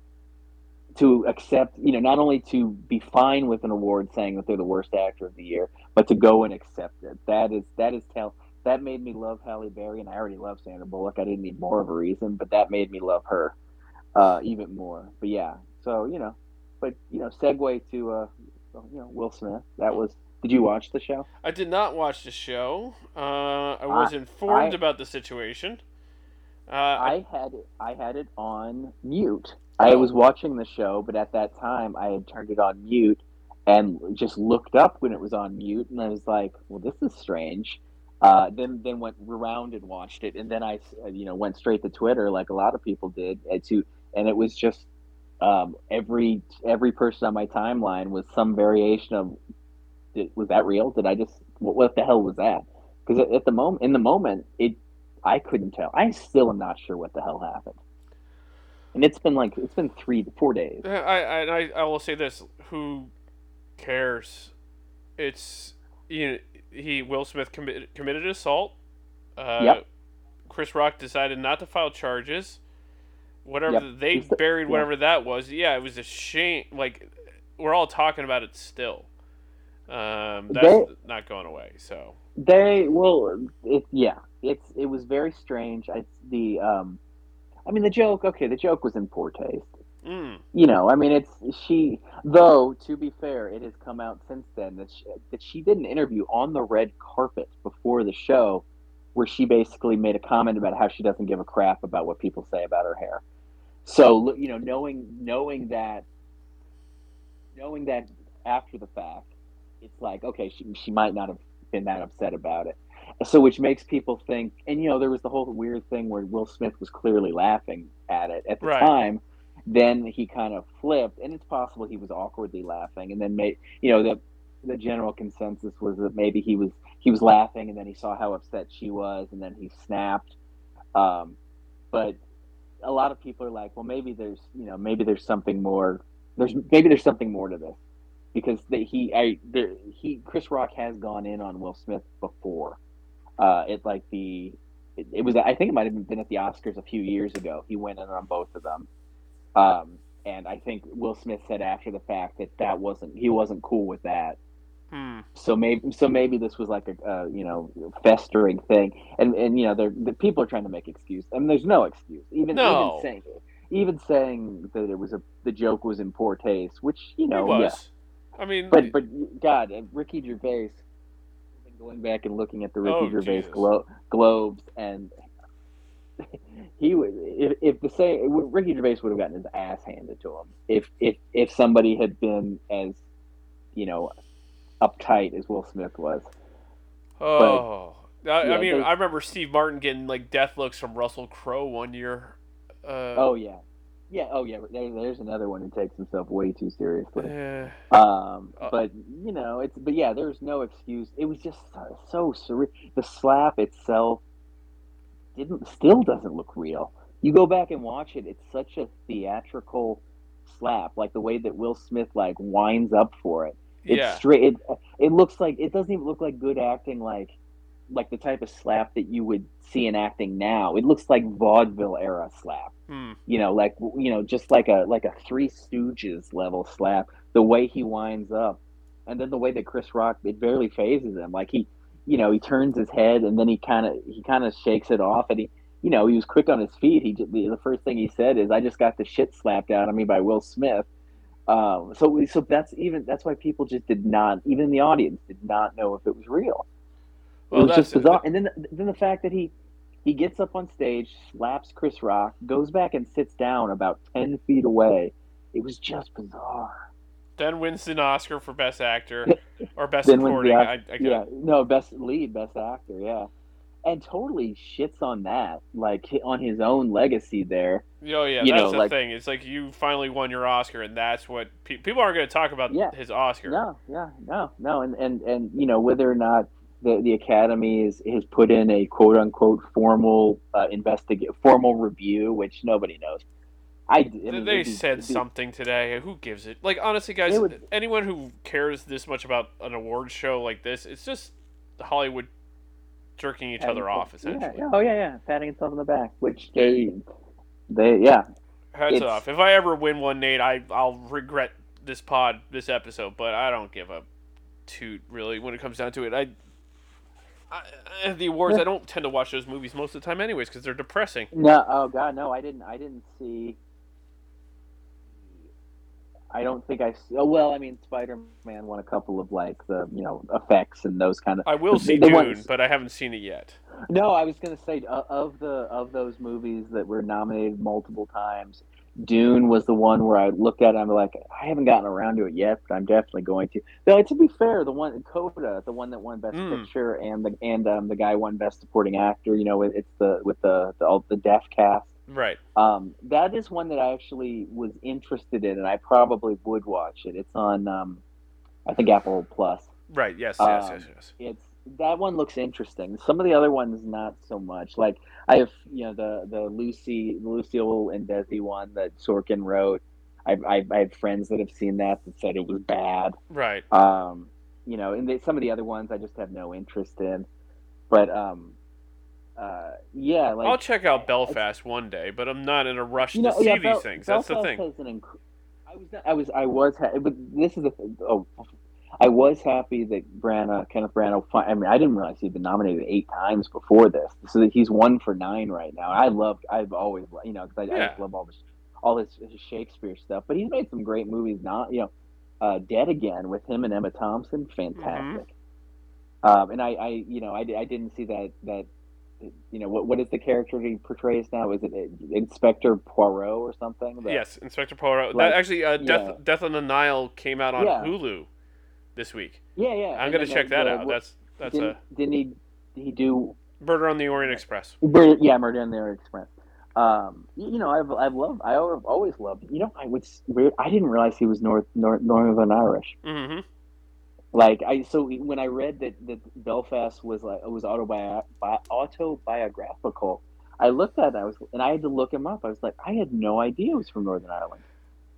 to accept you know not only to be fine with an award saying that they're the worst actor of the year, but to go and accept it. That is that is tell that made me love Halle Berry, and I already love Sandra Bullock. I didn't need more of a reason, but that made me love her uh, even more. But yeah, so you know, but you know, segue to uh, you know Will Smith. That was. Did you watch the show?
I did not watch the show. Uh, I was informed
I-
about the situation. Uh, I,
I had it, I had it on mute. I
Oh.
was watching the show, but at that time I had turned it on mute and just looked up when it was on mute, and I was like, "Well, this is strange." Uh, then then went around and watched it, and then I uh, you know went straight to Twitter like a lot of people did, and to and it was just um, every every person on my timeline was some variation of did, was that real? Did I just what, what the hell was that? Because at, at the moment in the moment it I couldn't tell. I still am not sure what the hell happened. And it's been like it's been three to four days.
I, I, I, will say this: Who cares? It's you know, he Will Smith committed committed assault. Uh,
Yep.
Chris Rock decided not to file charges. Whatever
Yep.
they buried,
yeah.
whatever that was. Yeah, it was a shame. Like we're all talking about it still. Um, that's
They-
not going away. So
They well, it yeah, it's it was very strange. I the um, I mean the joke. Okay, the joke was in poor taste.
mm,
You know, I mean it's she. Though to be fair, it has come out since then that she, that she did an interview on the red carpet before the show, where she basically made a comment about how she doesn't give a crap about what people say about her hair. So you know, knowing knowing that, knowing that after the fact, it's like okay, she she might not have been that upset about it. So which makes people think, and you know, there was the whole weird thing where Will Smith was clearly laughing at it at the
Right.
time. Then he kind of flipped, and it's possible he was awkwardly laughing, and then made you know the the general consensus was that maybe he was he was laughing, and then he saw how upset she was, and then he snapped. Um, but a lot of people are like, well, maybe there's you know maybe there's something more. There's maybe there's something more to this because they, he I there, he Chris Rock has gone in on Will Smith before. Uh, it like the it, it was I think it might have been at the Oscars a few years ago. He went in on both of them. Um, and I think Will Smith said after the fact that that wasn't he wasn't cool with that.
Hmm.
So maybe so maybe this was like a uh, you know festering thing, and and you know they're, the people are trying to make excuse. I mean, there's no excuse. Even
No.
even saying even saying that it was a the joke was in poor taste, which you know
it
yeah,
was. I mean,
but but God, Ricky Gervais. Going back and looking at the Ricky
Oh,
Gervais glo- globes, and [LAUGHS] he would if, if the same Ricky Gervais would have gotten his ass handed to him if if if somebody had been as you know uptight as Will Smith was.
oh, I, I
yeah,
mean,
there's-
I remember Steve Martin getting like death looks from Russell Crowe one year. Uh,
Oh yeah, yeah. Oh yeah. There, there's another one who takes himself way too seriously. Um,
Uh,
but you know, it's but yeah, there's no excuse. It was just so, so surreal. The slap itself didn't still doesn't look real. You go back and watch it; it's such a theatrical slap, like the way that Will Smith like winds up for it. It's
yeah.
straight. It, it looks like it doesn't even look like good acting, like like the type of slap that you would see in acting now. It looks like vaudeville era slap
Hmm.
you know, like you know, just like a like a Three Stooges level slap. The way he winds up, and then the way that Chris Rock it barely phases him. Like he, you know, he turns his head and then he kind of he kind of shakes it off, and he, you know, he was quick on his feet. He just, the first thing he said is, "I just got the shit slapped out of me by Will Smith." Um, so so that's even that's why people just did not even the audience did not know if it was real. Well, it was just bizarre. And then then the fact that he he gets up on stage, slaps Chris Rock, goes back and sits down about ten feet away. It was just bizarre.
Then wins an Oscar for Best Actor [LAUGHS] or Best Supporting. I, I
yeah, no, Best Lead, Best Actor. Yeah, and totally shits on that, like on his own legacy there.
Oh yeah, you that's know, the like, thing. It's like you finally won your Oscar, and that's what pe- people aren't going to talk about. Yeah, his Oscar.
No, yeah, no, no, and and and you know whether or not the the Academy is has put in a quote unquote formal uh, investigate formal review, which nobody knows. I, I
mean, they said something today. Who gives it? Like honestly, guys, would, anyone who cares this much about an award show like this, it's just Hollywood jerking each other off essentially.
Yeah, oh yeah, yeah, patting itself on the back, which they, they yeah.
Hats off. If I ever win one, Nate, I I'll regret this pod, this episode, but I don't give a toot really when it comes down to it. I I, the awards, I don't tend to watch those movies most of the time, anyways, because they're depressing.
No, oh god, no, I didn't. I didn't see. I don't think I. Oh well, I mean, Spider Man won a couple of like the you know effects and those kind of.
I will see Dune, ones, but I haven't seen it yet.
No, I was gonna say uh, of the of those movies that were nominated multiple times, Dune was the one where I looked at it. And I'm like, I haven't gotten around to it yet, but I'm definitely going to. Though to be fair, the one Coda, the one that won Best mm. Picture, and the and um, the guy won Best Supporting Actor. You know, it's the with the the, the deaf cast.
Right.
Um, that is one that I actually was interested in, and I probably would watch it. It's on, um, I think Apple Plus.
Right. Yes. Yes. Um, yes. Yes.
It's that one looks interesting. Some of the other ones not so much. Like I have you know the the Lucy Lucille and Desi one that Sorkin wrote. I I, I have friends that have seen that that said it was bad.
Right.
Um, you know, and they, some of the other ones I just have no interest in. But um, uh, yeah, like
I'll check out Belfast one day, but I'm not in a rush you know, to see yeah, these Bel- things. That's the thing. Inc-
I was I was I was but this is the oh I was happy that Branagh, Kenneth Branagh. I mean, I didn't realize he'd been nominated eight times before this, so that he's one for nine right now. I love, I've always, you know, because I, yeah. I, just love all this, all his, his, Shakespeare stuff. But he's made some great movies. Not, you know, uh, Dead Again with him and Emma Thompson, fantastic. Mm-hmm. Um, and I, I, you know, I, I didn't see that that you know what what is the character he portrays now? Is it Inspector Poirot or something?
That, yes, Inspector Poirot. Like, that actually, uh, Death yeah. Death on the Nile came out on yeah. Hulu this week.
Yeah, yeah.
I'm gonna check that out. That's that's
didn't,
a.
Didn't he? he do?
Murder on the Orient Express.
Murder, yeah, Murder on the Orient Express. Um, you know, I've I've loved. I always loved. You know, I would. I didn't realize he was North, North Northern Irish.
Mm-hmm.
Like I, so when I read that that Belfast was like it was autobi- autobiographical, I looked at it. I was and I had to look him up. I was like, I had no idea he was from Northern Ireland.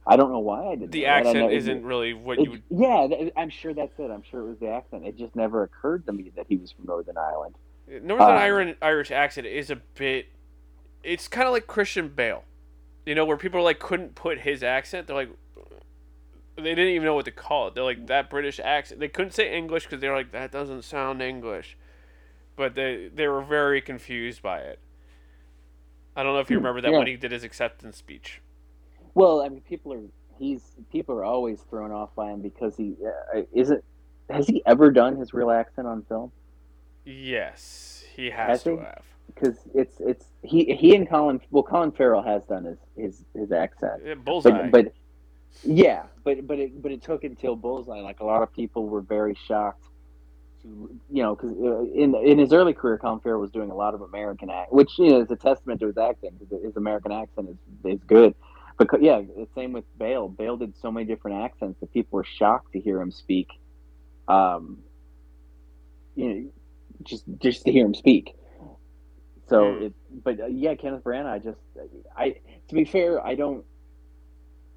I don't know why I did.
The accent isn't really what
it,
you would.
Yeah, I'm sure that's it. I'm sure it was the accent. It just never occurred to me that he was from Northern Ireland.
Northern um, Ireland Irish accent is a bit. It's kind of like Christian Bale, you know, where people like couldn't put his accent. They're like, they didn't even know what to call it. They're like that British accent. They couldn't say English because they're like that doesn't sound English, but they they were very confused by it. I don't know if you hmm, remember that yeah. when he did his acceptance speech.
Well, I mean, people are he's people are always thrown off by him because he uh, isn't. Has he ever done his real accent on film?
Yes, he has, has to he? have.
Because it's it's he he and Colin well Colin Farrell has done his his, his accent.
Yeah, bullseye.
But, but yeah, but but it but it took until Bullseye. Like a lot of people were very shocked to you know because uh, in in his early career, Colin Farrell was doing a lot of American act, which you know is a testament to his acting. because His American accent is is good. But yeah, the same with Bale. Bale did so many different accents that people were shocked to hear him speak. Um, you know, just just to hear him speak. So, mm. it, but uh, yeah, Kenneth Branagh. I just, I to be fair, I don't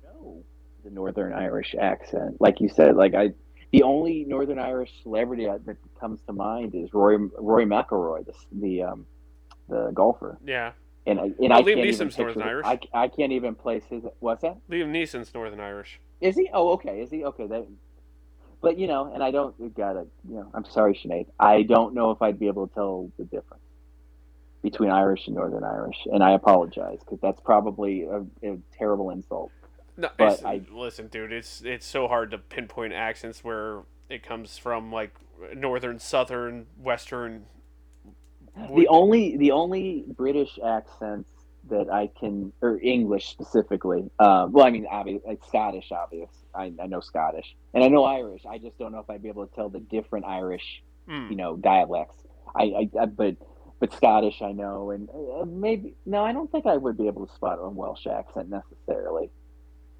know the Northern Irish accent. Like you said, like I, the only Northern Irish celebrity that comes to mind is Roy Roy McIlroy, the the um, the golfer.
Yeah
and I, and well, I Liam can't Neeson's even Northern Irish. I, I can't even place his. What's that?
Liam Neeson's Northern Irish.
Is he? Oh, okay. Is he? Okay. That but you know, and I don't gotta, you know, I'm sorry, Sinead. I don't know if I'd be able to tell the difference between Irish and Northern Irish, and I apologize because that's probably a, a terrible insult.
No,
But I-
listen, dude. It's it's so hard to pinpoint accents where it comes from, like northern, southern, western.
The only the only British accents that I can, or English specifically, um, well, I mean, obvious, like Scottish, obvious. I, I know Scottish, and I know Irish. I just don't know if I'd be able to tell the different Irish,
Mm.
you know, dialects. I, I, I but but Scottish, I know, and uh, maybe no, I don't think I would be able to spot a Welsh accent necessarily.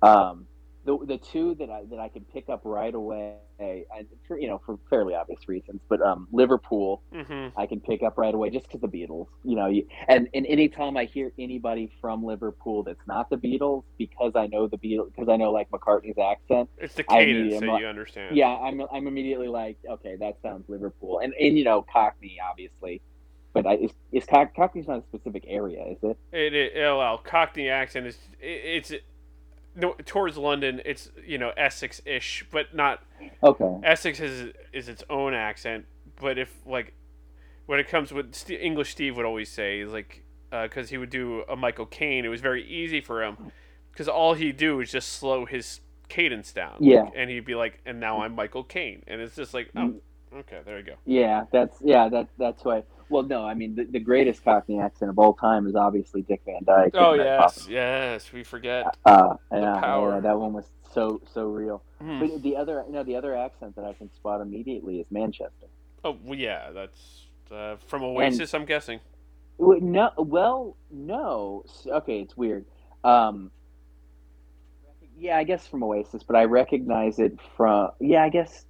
Um, the the two that I that I can pick up right away, I, for, you know, for fairly obvious reasons, but um, Liverpool.
Mm-hmm.
I can pick up right away just because the Beatles. You know, you, and and anytime I hear anybody from Liverpool that's not the Beatles, because I know the Beatles, because I know like McCartney's accent.
It's the cadence that
I'm-
you understand.
Yeah, I'm I'm immediately like, okay, that sounds Liverpool, and and you know Cockney obviously, but I, is is Cock, Cockney's not a specific area, is it?
It, it oh, well, Cockney accent is it, it's no towards London. It's you know Essex-ish, but not
Okay.
Essex is is its own accent. But if like when it comes with St- English, Steve would always say like uh, because he would do a Michael Caine, it was very easy for him because all he'd do is just slow his cadence down.
Yeah.
and he'd be like, and now I'm Michael Caine, and it's just like, oh, okay, there you go.
Yeah, that's yeah, that that's why. Well, no, I mean the, the greatest Cockney accent of all time is obviously Dick Van Dyke.
Oh yes, yes, we forget.
Uh, yeah,
power.
yeah, that one was so so real.
Hmm.
But the other, you know, the other accent that I can spot immediately is Manchester.
Oh well, yeah, that's uh, from Oasis, I'm guessing.
No, well, no. Okay, it's weird. Um, yeah, I guess from Oasis, but I recognize it from. Yeah, I guess.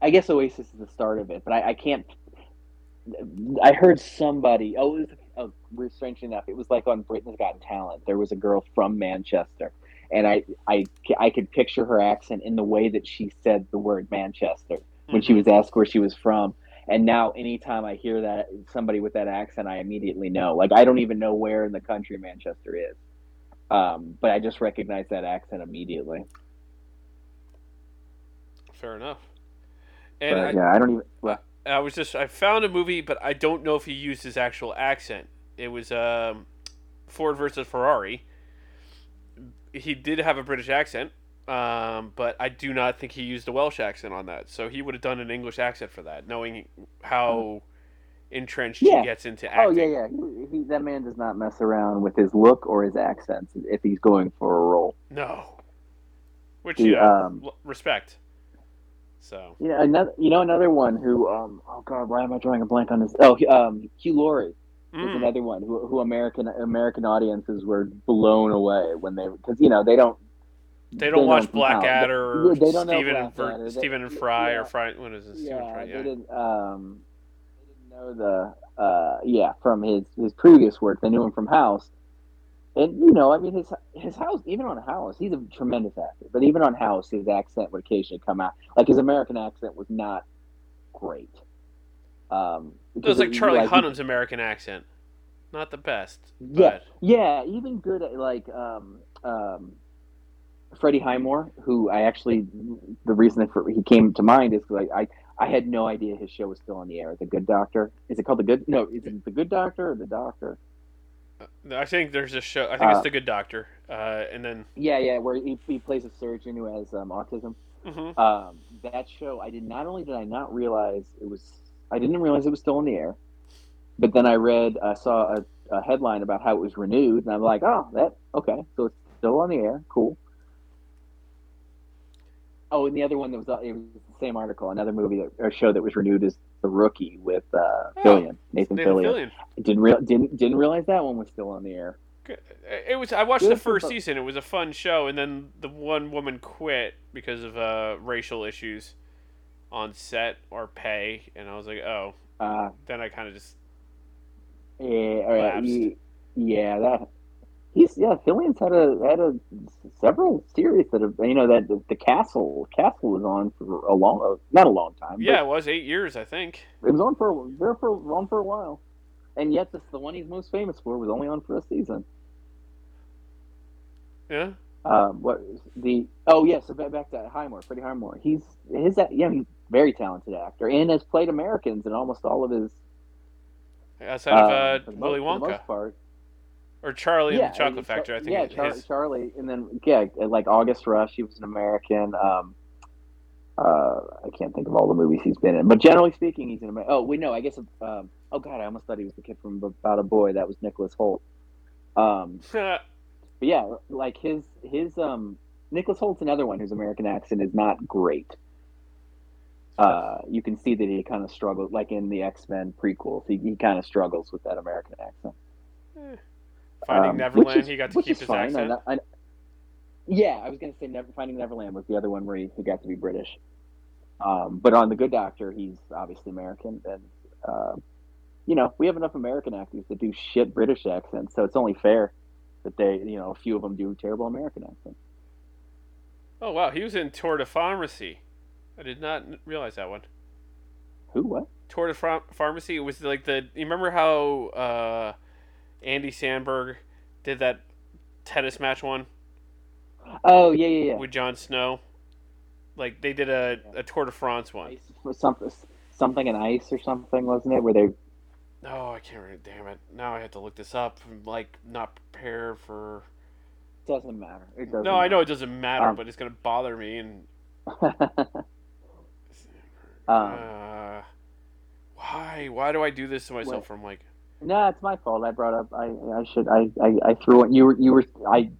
I guess Oasis is the start of it, but I, I can't. I heard somebody. Oh, it was, oh, we're strangely enough, it was like on Britain's Got Talent. There was a girl from Manchester, and I, I, I could picture her accent in the way that she said the word Manchester when she was asked where she was from. And now, anytime I hear that somebody with that accent, I immediately know. Like I don't even know where in the country Manchester is, um, but I just recognize that accent immediately.
Fair enough.
But,
I,
yeah, I don't even. Well,
I was just I found a movie, but I don't know if he used his actual accent. It was um, Ford versus Ferrari. He did have a British accent, um, but I do not think he used a Welsh accent on that. So he would have done an English accent for that, knowing how entrenched
Yeah.
he gets into acting.
oh yeah, yeah. He, he, that man does not mess around with his look or his accents if he's going for a role.
No. Which
He,
you
um,
respect. So
You know another. You know another one who. Um, oh God, why am I drawing a blank on this? Oh, um, Hugh Laurie.
Mm.
another one who, who American American audiences were blown away when they because you know they don't
they don't
know
watch Blackadder or
yeah, they don't know
Stephen and, Ver-
Blackadder. They-
Stephen and Fry
yeah.
or Fry. What is it? Stephen
yeah,
Fry.
they didn't um they didn't know the uh yeah from his his previous work they knew him from House and you know I mean his his House even on House he's a tremendous actor but even on House his accent would occasionally come out like his American accent was not great um
It was like
because
Charlie
like,
Hunnam's American accent. Not the best.
Yeah,
but-
yeah, even good at like um, um, Freddie Highmore, who I actually the reason for he came to mind is like I I had no idea his show was still on the air. The Good Doctor is it called the Good? No, is it the Good Doctor or the Doctor?
I think there's a show. I think
Uh,
it's The Good Doctor. Uh, and then
Yeah, yeah, where he, he plays a surgeon who has um, autism.
mhm.
Um, that show, I did not only did I not realize it was, I didn't realize it was still in the air, but then I read, I saw a, a headline about how it was renewed, and I'm like, oh, that okay, so it's still on the air, cool. Oh, and the other one that was, uh, it was the same article, another movie that, or show that was renewed is The Rookie with uh,
Oh,
Fillion, Nathan,
Nathan
Fillion.
Fillion.
Didn't real didn't didn't realize that one was still on the air.
It was. I watched
Good
the first
bo-
season. It was a fun show, and then the one woman quit because of uh, racial issues on set or pay, and I was like, oh.
Uh,
Then I kind of just
Yeah, all right,
Lapsed.
yeah, that he's yeah. Fillion's had a had a several series that have you know that the, the castle castle was on for a long uh, not a long time.
yeah, it was eight years, I think.
it was on for there for on for a while, and yet this the one he's most famous for was only on for a season.
Yeah.
Um, what the? Oh yes, so back to Highmore, Freddie Highmore. He's his yeah, he's a very talented actor and has played Americans in almost all of his.
Outside of
uh,
uh,
for the
Willy
most, for the most part.
Or Charlie
yeah,
and the Chocolate Factory, I think.
Yeah, Char-
his-
Charlie, and then yeah, like August Rush, he was an American. Um, uh, I can't think of all the movies he's been in, but generally speaking, he's an American. Oh, we know. I guess. Um, oh God, I almost thought he was the kid from About a Boy. That was Nicholas Hoult. Um, [LAUGHS] but yeah, like his his um Nicholas Hoult's another one whose American accent is not great. Uh, you can see that he kind of struggled, like in the X Men prequels, he, he kind of struggles with that American accent.
Finding
Um,
Neverland,
is-
he got to keep
is
his
fine.
accent.
I, I, yeah, I was going to say Never, Finding Neverland was the other one where he, he got to be British. Um, but on The Good Doctor, he's obviously American, and uh, you know we have enough American actors that do shit British accents, so it's only fair that they, you know, a few of them do terrible American accents.
Oh wow, he was in Tour de Pharmacy. I did not realize that one.
Who? What?
Tour de Pharm- Pharmacy was like the. You remember how uh, Andy Samberg did that tennis match one
Oh yeah, yeah, yeah.
with Jon Snow? Like they did a, a Tour de France one.
Something, something in ice or something, wasn't it? Where they
Oh, I can't remember. Damn it! Now I have to look this up. I'm like not prepared for.
doesn't matter. It doesn't.
No, I know it doesn't matter,
Um,
but it's gonna bother me. And [LAUGHS]
um,
uh, why? Why do I do this to myself?
What?
I'm like,
No, it's my fault. I brought up. I I should. I I, I threw it. You were you were. I.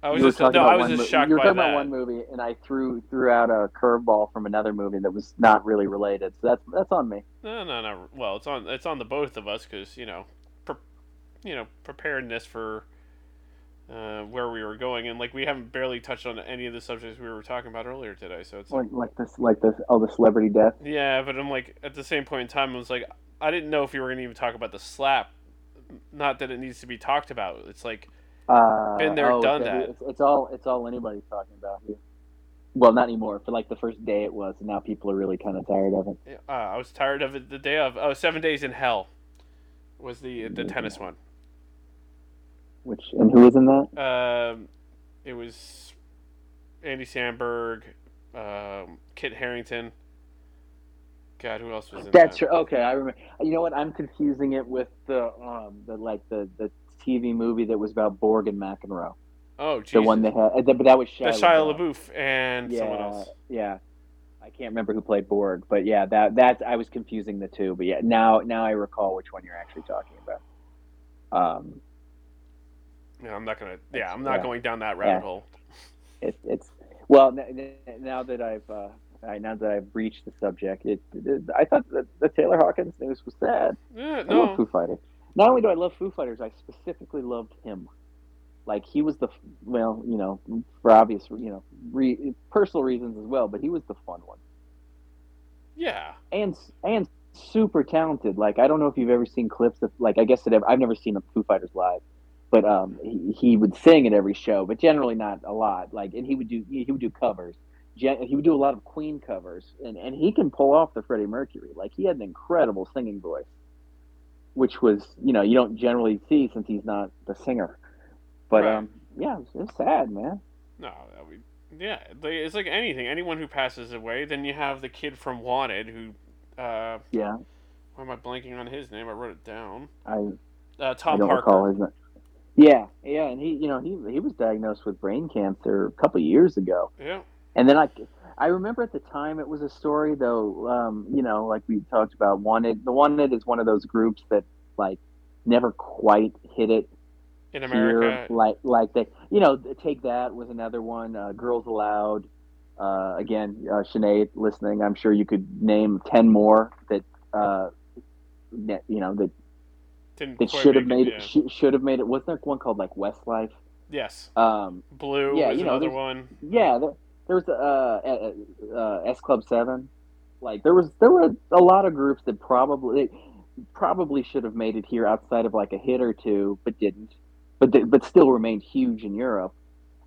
I was just
talking
no,
about
I was
one
just
mo-
shocked
You were
by
talking
that.
about one movie, and I threw threw out a curveball from another movie that was not really related. So that's that's on me.
No, no, no. Well, it's on it's on the both of us because you know, pre- you know, preparedness for uh, where we were going, and like we haven't barely touched on any of the subjects we were talking about earlier today. So it's like,
Like, like this, like this. Oh, the celebrity death.
yeah, but I'm like at the same point in time, I was like, I didn't know if you were gonna even talk about the slap. Not that it needs to be talked about. It's like,
Uh,
Been there,
oh,
done
it's,
that.
It's, it's all it's all anybody's talking about here. Well, not anymore. For like the first day, it was, and now people are really kind of tired of it.
uh, I was tired of it the day of. Oh, Seven Days in Hell was the the tennis one.
Which and who was in that?
Um, it was Andy Samberg, um, Kit Harington. God, who else was in
That's
that?
true. Okay, I remember. You know what? I'm confusing it with the um the like the the TV movie that was about Borg and McEnroe.
Oh, Jesus.
The one that had, uh, but that was Shia,
Shia
LaBeouf.
LaBeouf and
yeah,
someone else.
Yeah, I can't remember who played Borg, but yeah, that that I was confusing the two. But yeah, now now I recall which one you're actually talking about. Um,
Yeah, I'm not gonna. Yeah, I'm not
Yeah.
going down that rabbit
Yeah.
hole.
it, it's well now that I've uh, I, now that I've breached the subject, it, it I thought that the Taylor Hawkins news was sad.
Yeah,
I love. Foo Fighters. Not only do I love Foo Fighters, I specifically loved him. Like he was the well, you know, for obvious, you know, re, personal reasons as well. But he was the fun one,
Yeah.
and and super talented. Like I don't know if you've ever seen clips of like I guess it, I've never seen a Foo Fighters live, but um, he, he would sing at every show, but generally not a lot. Like and he would do he would do covers. He would do a lot of Queen covers, and and he can pull off the Freddie Mercury. Like he had an incredible singing voice which was you know you don't generally see since he's not the singer. But
Right.
um, yeah, it's, it's sad, man.
No. That would, yeah. It's like anything. Anyone who passes away, then you have the kid from Wanted who. Uh,
Yeah,
why am I blanking on his name? I wrote it down.
I
Uh,
I
Tom
don't
Parker.
recall his name. Yeah, yeah, and he you know he he was diagnosed with brain cancer a couple years ago,
Yeah.
And then I. I remember at the time it was a story though, um, you know, like we talked about Wanted. The Wanted is one of those groups that like never quite hit it
In
here,
America.
like like they, you know, take that was another one. Uh, Girls Aloud. Uh, again, uh, Sinead, listening, I'm sure you could name ten more that, uh, you know that
Didn't
that should have made it.
yeah.
Sh- should have made it. Wasn't there one called like Westlife?
Yes.
Um,
Blue
Yeah,
was
you know,
another one.
yeah, there, there was uh, uh, uh, S Club Seven. Like there was there were a lot of groups that probably probably should have made it here outside of like a hit or two, but didn't. But they, but still remained huge in Europe.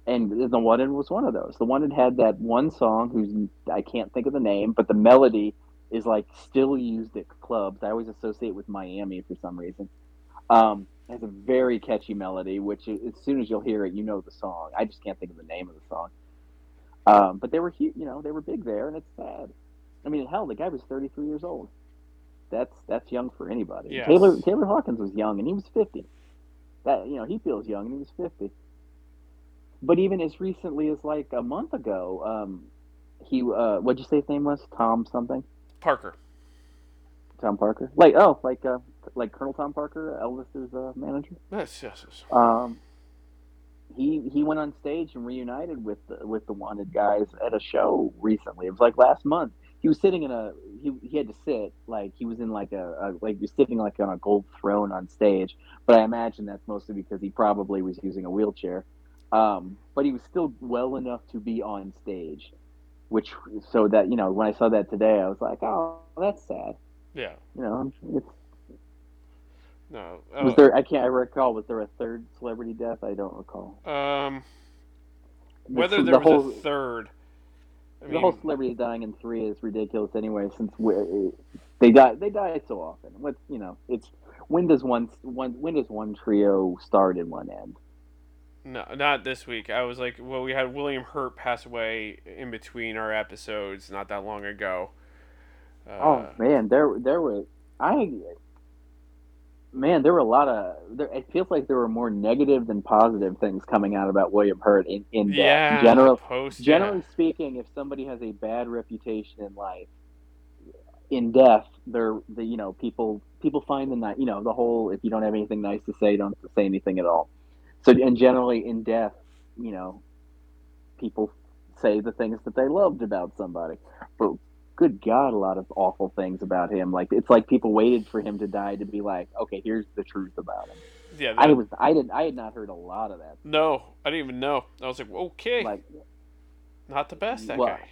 And the Wanted was one of those. The Wanted had that one song whose I can't think of the name, but the melody is like still used at clubs. I always associate with Miami for some reason. Um, has a very catchy melody, which as soon as you'll hear it, you know the song. I just can't think of the name of the song. Um, but they were huge, you know, they were big there, and it's sad. I mean, hell, the guy was 33 years old. That's that's young for anybody.
Yes.
Taylor Taylor Hawkins was young, and he was 50. That you know, he feels young, and he was 50. But even as recently as like a month ago, um, he uh, what'd you say his name was? Tom something.
Parker.
Tom Parker. Like oh, like uh, like Colonel Tom Parker, Elvis's uh, manager.
Yes, yes, yes.
Um, he he went on stage and reunited with the, with the Wanted guys at a show recently. It was like last month. He was sitting in a he, he had to sit like he was in like a, a like he was sitting like on a gold throne on stage. But I imagine that's mostly because he probably was using a wheelchair. Um, but he was still well enough to be on stage, which so that you know when I saw that today, I was like, oh, that's sad.
Yeah.
You know, it's
No.
was
uh,
there? I can't. I recall. Was there a third celebrity death? I don't recall.
um, whether
the
there was
whole,
a third. I
the
mean,
whole celebrity dying in three is ridiculous anyway. Since they die, they die so often. What you know? It's when does one one when does one trio start and one end?
No, not this week. I was like, well, we had William Hurt pass away in between our episodes not that long ago. Uh,
oh man, there there were I man there were a lot of there, it feels like there were more negative than positive things coming out about William Hurt in in death.
yeah,
general
post, yeah.
generally speaking, if somebody has a bad reputation in life, in death, they're the you know people people find the night you know the whole if you don't have anything nice to say, don't say anything at all. So and generally in death, you know, people say the things that they loved about somebody. But good God, a lot of awful things about him. Like it's like people waited for him to die to be like, okay, here's the truth about him.
yeah,
I was I didn't I had not heard a lot of that.
no, I didn't even know. I was like, okay,
Like
not the best, that
Well,
guy.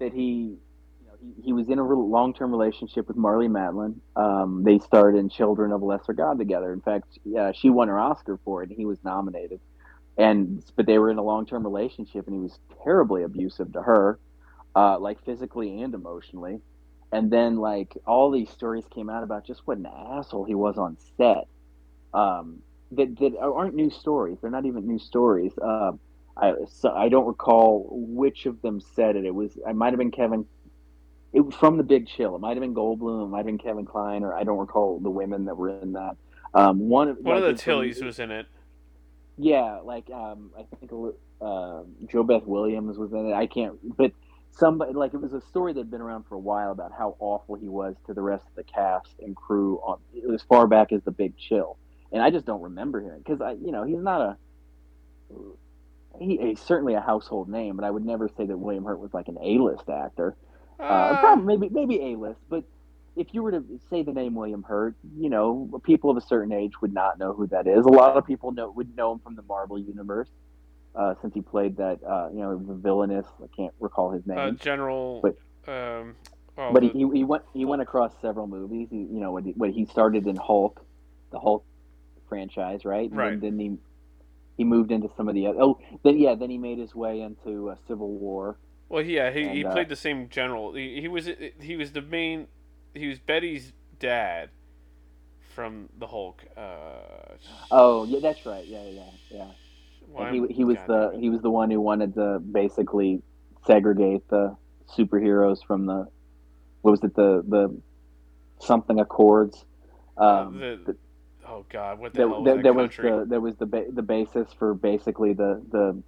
that he, you know, he, he was in a real long-term relationship with Marlee Matlin. Um, they starred in Children of a Lesser God together. In fact, yeah, she won her Oscar for it, and he was nominated. And but they were in a long-term relationship, and he was terribly abusive to her, uh, like physically and emotionally. And then like all these stories came out about just what an asshole he was on set. Um, that that aren't new stories. They're not even new stories. Uh, I so I don't recall which of them said it. It was I might have been Kevin. It was from The Big Chill. It might have been Goldblum. It might have been Kevin Kline, or I don't recall the women that were in that. Um, one of
One of the Tillys was in it.
yeah, like um, I think uh, JoBeth Williams was in it. I can't, but somebody like it was a story that had been around for a while about how awful he was to the rest of the cast and crew on was far back as The Big Chill, and I just don't remember him because I, you know, he's not a he, he's certainly a household name, but I would never say that William Hurt was like an A-list actor. Uh,
Uh,
probably maybe maybe A-list, but if you were to say the name William Hurt, you know, people of a certain age would not know who that is. A lot of people know would know him from the Marvel universe, uh, since he played that, uh, you know, the villainous. I can't recall his name,
uh, General.
But-
um, oh,
but he,
the-
he, he went he went across several movies. He, you know, when he, when he started in Hulk, the Hulk franchise, right? And
Right.
Then, then he he moved into some of the other. Oh, then yeah, then he made his way into uh, Civil War.
Well, yeah, he, he
And, uh,
played the same general. He, he was he was the main. He was Betty's dad from the Hulk. Uh,
Oh, yeah, that's right. Yeah, yeah, yeah. And he he was the he was the one who wanted to basically segregate the superheroes from the what was it the the something accords. Um,
the,
the-
oh God, what the
that,
hell was
that
that
was the that was the ba- the basis for basically the the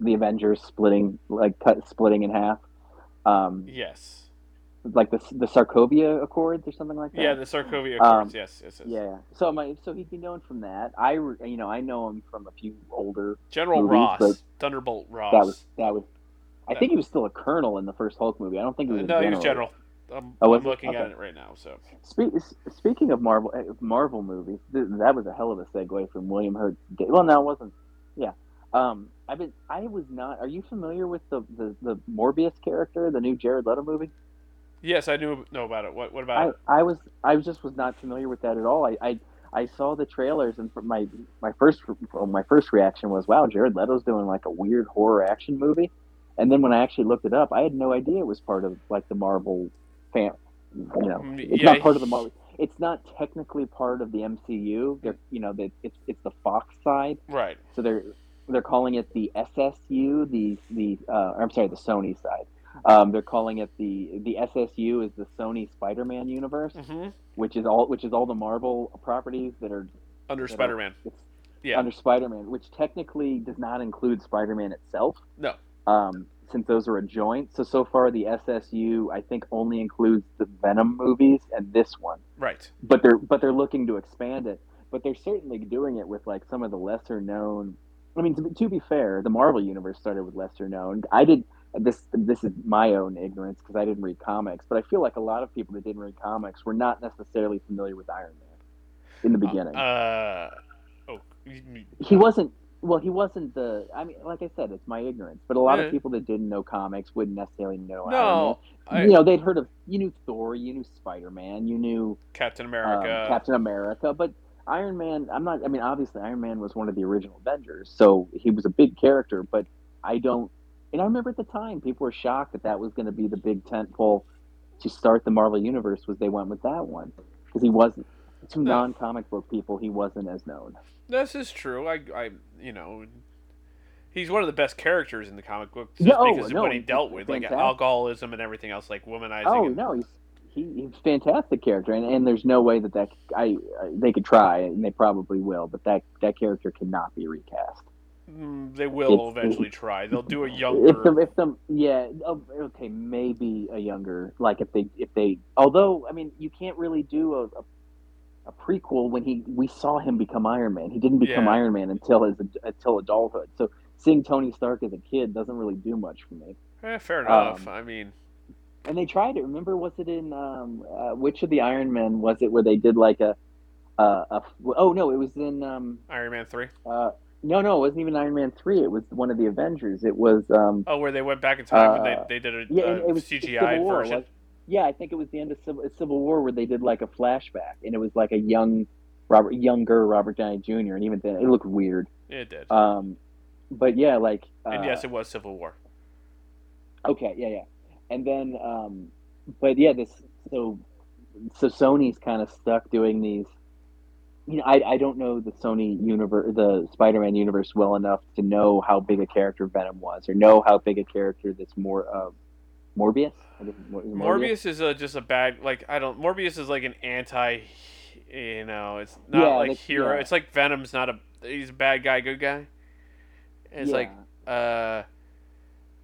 the Avengers splitting like cut splitting in half. Um,
yes.
Like the the Sokovia Accords or something like that.
Yeah, the Sokovia
Um,
Accords. yes, yes, yes.
Yeah. So my so he'd be known from that. I you know I know him from a few older.
General
movies,
Ross, Thunderbolt Ross.
That was that was. I
That-
think he was still a colonel in the first Hulk movie. I don't think he
Uh,
was. a
no, he
general.
was General. I'm,
Oh,
I'm
he?
looking at
Okay.
it right now. So
Spe- speaking of Marvel eh, Marvel movies, th- that was a hell of a segue from William Hurt. Well, no, it wasn't. Yeah. Um, I've been. I was not. Are you familiar with the, the, the Morbius character, the new Jared Leto movie?
Yes, I knew know about it. What what about
I,
it?
I was I just was not familiar with that at all. I, I I saw the trailers and my my first well, my first reaction was wow Jared Leto's doing like a weird horror action movie, and then when I actually looked it up, I had no idea it was part of like the Marvel fan. You know,
Mm,
it's
yeah,
not part of the Marvel. it's not technically part of the MCU. They're you know that it's it's the Fox side,
Right.
so they're they're calling it the SSU, the the uh, I'm sorry, the Sony side. Um, they're calling it the the SSU is the Sony Spider-Man universe,
hmm
which is all which is all the Marvel properties that are
Under
that
Spider-Man. Yeah.
under Spider-Man, which technically does not include Spider-Man itself.
No.
Um, since those are a joint. So so far the SSU I think only includes the Venom movies and this one.
Right.
But they're but they're looking to expand it. But they're certainly doing it with like some of the lesser known. I mean, to, be- to be fair, the Marvel universe started with lesser known. I did this. This is my own ignorance because I didn't read comics, but I feel like a lot of people that didn't read comics were not necessarily familiar with Iron Man in the beginning.
Uh. Oh. you- you-
he wasn't well he wasn't the i mean like i said it's my ignorance but a lot
Yeah.
of people that didn't know comics wouldn't necessarily know
No.
Iron
I,
you know they'd heard of you knew thor you knew spider-man you knew
Captain
um,
America.
captain america but iron man i'm not i mean obviously iron man was one of the original avengers so he was a big character but i don't and i remember at the time people were shocked that that was going to be the big tent pole to start the marvel universe was they went with that one because he wasn't to
No.
non-comic book people he wasn't as known
This is true. I, I, you know, he's one of the best characters in the comic book just
Yeah, oh,
because of
no,
what he dealt with, like alcoholism and everything else, like womanizing.
Oh
and-
no, he's he, he's a fantastic character, and, and there's no way that that I, I they could try, and they probably will, but that that character cannot be recast.
Mm, they will
It's-
eventually try. They'll do a [LAUGHS] younger.
If the
younger.
if the yeah oh, okay maybe a younger like if they if they although I mean you can't really do a. a a prequel when he we saw him become Iron Man. He didn't become
Yeah.
Iron Man until his until adulthood. So seeing Tony Stark as a kid doesn't really do much for me.
Eh, fair enough.
um,
I mean,
And they tried it. Remember, was it in um, uh, which of the Iron Men was it where they did like a, uh, a oh no, it was in um,
Iron Man three.
uh, no no, it wasn't even Iron Man three. It was one of the Avengers. It was um,
Oh, where they went back in time and
Uh,
they, they did a,
yeah,
a
it was
CGI
War,
version.
yeah, I think it was the end of Civil, Civil War where they did like a flashback, and it was like a young Robert, younger Robert Downey Jr. And even then, it looked weird.
It did.
Um, but yeah, like uh,
and yes, it was Civil War.
Okay, yeah, yeah. And then, um, but yeah, this so so Sony's kind of stuck doing these. You know, I I don't know the Sony universe, the Spider-Man universe well enough to know how big a character Venom was, or know how big a character this more uh, Morbius. I guess Mor- is
Morbius is a, just a bad like I don't. Morbius is like an anti. You know, it's not
Yeah,
like hero.
yeah.
It's like Venom's not a. He's a bad guy, good guy. It's
Yeah.
like uh,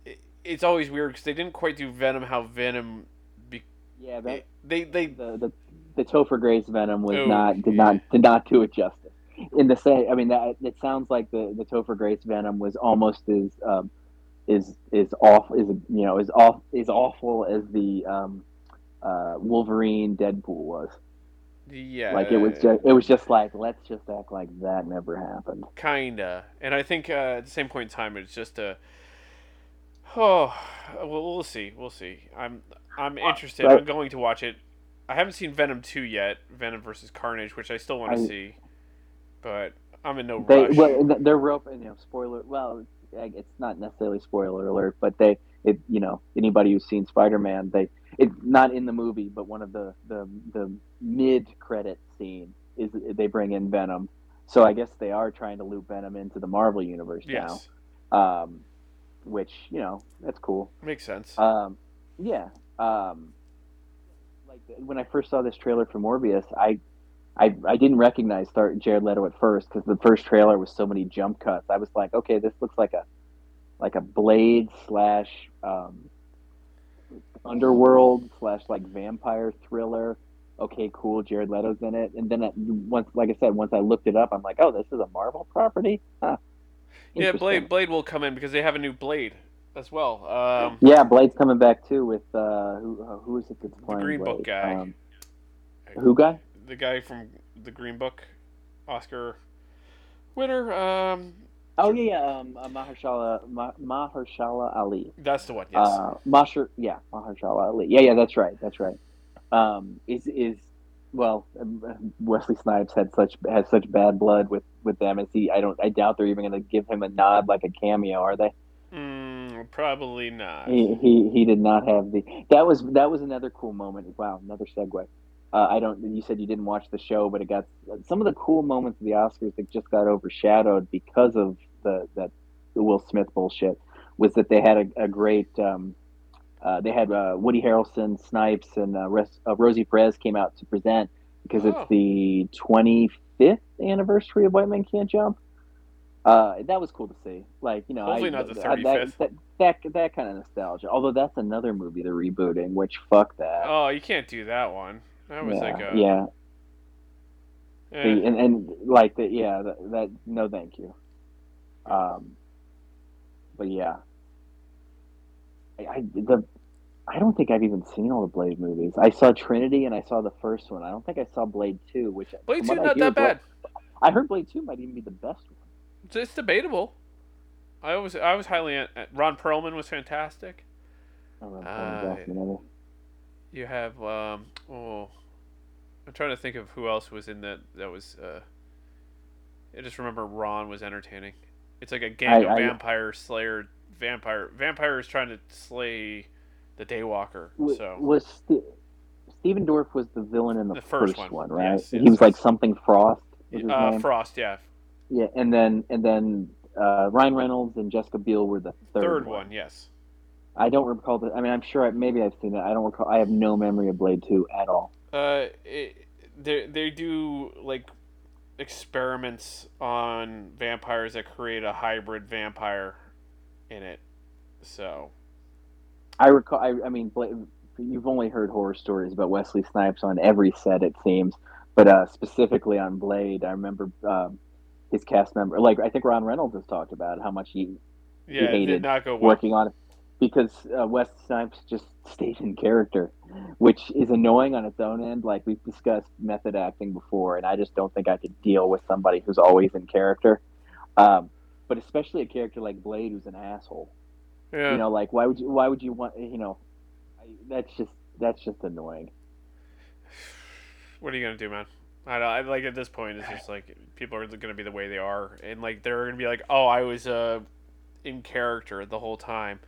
it, it's always weird because they didn't quite do Venom how Venom.
Be- yeah, that
They they
the the the Topher Grace Venom was
Oh,
not did not did not do it justice. In the same, I mean, that it sounds like the the Topher Grace Venom was almost as um, is is off is you know is off is awful as the um, uh, Wolverine Deadpool was.
yeah
Like it was just it was just like let's just act like that never happened.
kinda and i think uh, at the same point in time it's just a oh well we'll see we'll see i'm i'm interested
Right.
i'm going to watch it i haven't seen venom 2 yet venom versus carnage which i still want to see but i'm in no
They
rush
well, they're real you know spoiler well it's it's not necessarily spoiler alert, but they it you know anybody who's seen Spider Man they it's not in the movie, but one of the the the mid credit scene is they bring in Venom. So I guess they are trying to loop Venom into the Marvel universe
yes
now, um, which you know that's cool.
makes sense
Um, yeah. Um, like when I first saw this trailer for Morbius, I, I, I didn't recognize Jared Leto at first because the first trailer was so many jump cuts. I was like, okay, this looks like a, like a Blade slash um, Underworld slash like vampire thriller. Okay, cool. Jared Leto's in it, and then it, once, like I said, once I looked it up, I'm like, oh, this is a Marvel property. Huh.
yeah blade blade will come in because they have a new blade as well um
Yeah, Blade's coming back too with uh, who? Uh, who is it that's playing
Green Book guy.
Um, who guy?
the guy from the green book oscar winner um
Oh yeah, yeah. Um, uh, Mahershala Ma- Mahershala Ali.
that's the one yes
Uh, Maher, yeah, Mahershala Ali. Yeah, yeah, that's right, that's right. Um, is is well, um, Wesley Snipes had such has such bad blood with with them. Is he? I don't. I doubt they're even going to give him a nod like a cameo. Are they?
mm, probably not
He, he he did not have the. That was that was another cool moment. Wow, another segue. Uh, I don't. You said you didn't watch the show, but it got some of the cool moments of the Oscars that just got overshadowed because of the that the Will Smith bullshit. Was that they had a, a great. Um, uh, they had uh, Woody Harrelson, Snipes, and uh, Res- uh, Rosie Perez came out to present because
Oh.
it's the 25th anniversary of White Men Can't Jump. Uh, that was cool to see. Like you know,
Hopefully
I,
not the
I-
35th.
That, that, that that kind of nostalgia. Although that's another movie they're rebooting, which fuck that.
Oh, you can't do that one. That was
yeah,
like a
yeah.
eh.
The- and and like the yeah that, that no thank you. Um, but yeah, I, I the I don't think I've even seen all the Blade movies. I saw Trinity and I saw the first one. I don't think I saw Blade Two, which
Blade Two not that bad.
I heard Blade Two might even be the best one.
It's, it's debatable. I was I was highly an- Ron Perlman was fantastic.
I don't know,
Uh. You have um oh, I'm trying to think of who else was in that. That was uh. I just remember Ron was entertaining. It's like a gang
I-
of
I-
vampire slayer vampire vampires trying to slay the Daywalker.
W-
So
was Ste Stephen Dorff was the villain in the,
The first
first,
one,
one, right?
yes,
he
yes,
was like something Frost.
Uh. Frost, yeah,
Yeah, and then and then uh, Ryan Reynolds and Jessica Biel were the third,
third, one, yes.
I don't recall the. I mean, I'm sure I, maybe I've seen it. I don't recall. I have no memory of Blade Two at all.
Uh, it, they they do like experiments on vampires that create a hybrid vampire in it. So
I recall. I, I mean, Blade, you've only heard horror stories about Wesley Snipes on every set, it seems, but uh, specifically on Blade, I remember um, his cast member. Like I think Ron Reynolds has talked about how much he
yeah, it
hated
not go well.
working on it because uh, Wes Snipes just [LAUGHS] stayed in character, which is annoying on its own end. Like we've discussed method acting before, and I just don't think I could deal with somebody who's always in character. Um, but especially a character like Blade, who's an asshole.
Yeah,
You know, like why would you? Why would you want? You know, I, that's just that's just annoying.
what are you gonna do, man? I don't. I like at this point, it's just like people are gonna be the way they are, and like they're gonna be like, oh, I was uh in character the whole time.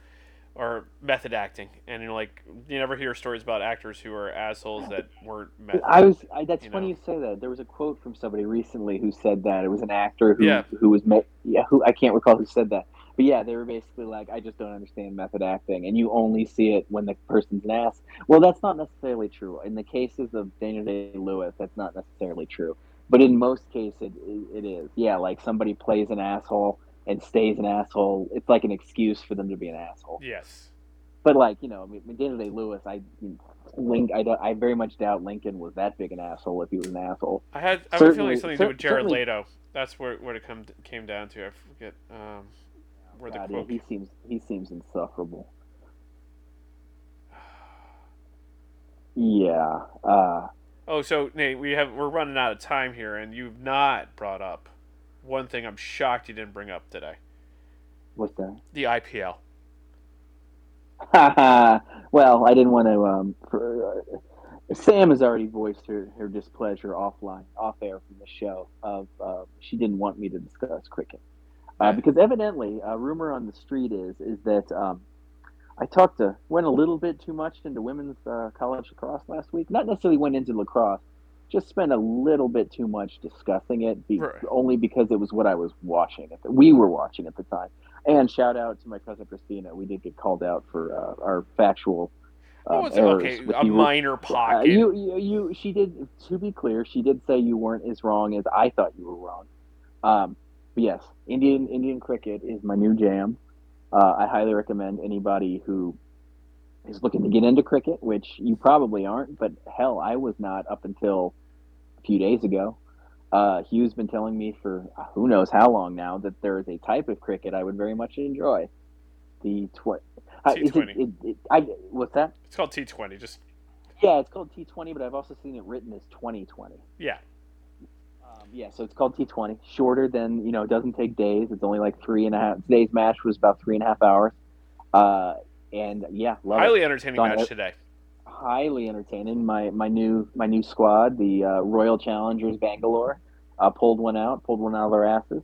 Or method acting, and you know, like you never hear stories about actors who are assholes that weren't method.
I was. I, that's
you
funny
know.
you say that. There was a quote from somebody recently who said that it was an actor who
Yeah.
who was ma- yeah who I can't recall who said that, but yeah, they were basically like, I just don't understand method acting, and you only see it when the person's an ass. Well, that's not necessarily true. In the cases of Daniel Day Lewis, that's not necessarily true. But in most cases, it, it is. Yeah, like somebody plays an asshole and stays an asshole. It's like an excuse for them to be an asshole.
yes.
But like you know, I mean, Daniel Day Lewis, I Link, I, I very much doubt Lincoln was that big an asshole if he was an asshole.
I had I a feeling something to do with Jared Leto. That's where what it come came down to. I forget um, where the
God, yeah, he seems he seems insufferable. [SIGHS] Yeah. Uh,
Oh, so Nate, we have we're running out of time here, and you've not brought up one thing. I'm shocked you didn't bring up today:
what's that?
the IPL. [LAUGHS]
well, I didn't want to. Um, for, uh, Sam has already voiced her, her displeasure offline, off air from the show. Of uh, she didn't want me to discuss cricket uh, because evidently, a rumor on the street is is that um, I talked to went a little bit too much into women's uh, college lacrosse last week. Not necessarily went into lacrosse, just spent a little bit too much discussing it, be,
Right.
only because it was what I was watching at the, we were watching at the time. And shout out to my cousin Christina. We did get called out for uh, our factual um, errors.
okay. A
you-
minor
uh,
pocket.
you, you, you, she did. To be clear, she did say you weren't as wrong as I thought you were wrong. Um, but yes, Indian Indian cricket is my new jam. Uh, I highly recommend anybody who is looking to get into cricket, which you probably aren't. But hell, I was not up until a few days ago. Uh, Hugh's been telling me for uh, who knows how long now that there is a type of cricket I would very much enjoy. The tw- uh, is it,
T20.
it, it, I, what's that?
it's called T20. Just
Yeah, it's called T20, but I've also seen it written as 2020.
yeah.
Um, yeah, so it's called T20. Shorter than you know, it doesn't take days. It's only like three and a half. Today's match was about three and a half hours. Uh, and yeah, love
Highly
it.
entertaining match
it.
today.
Highly entertaining. My my new my new squad, the uh, Royal Challengers Bangalore, uh, pulled one out, pulled one out of their asses.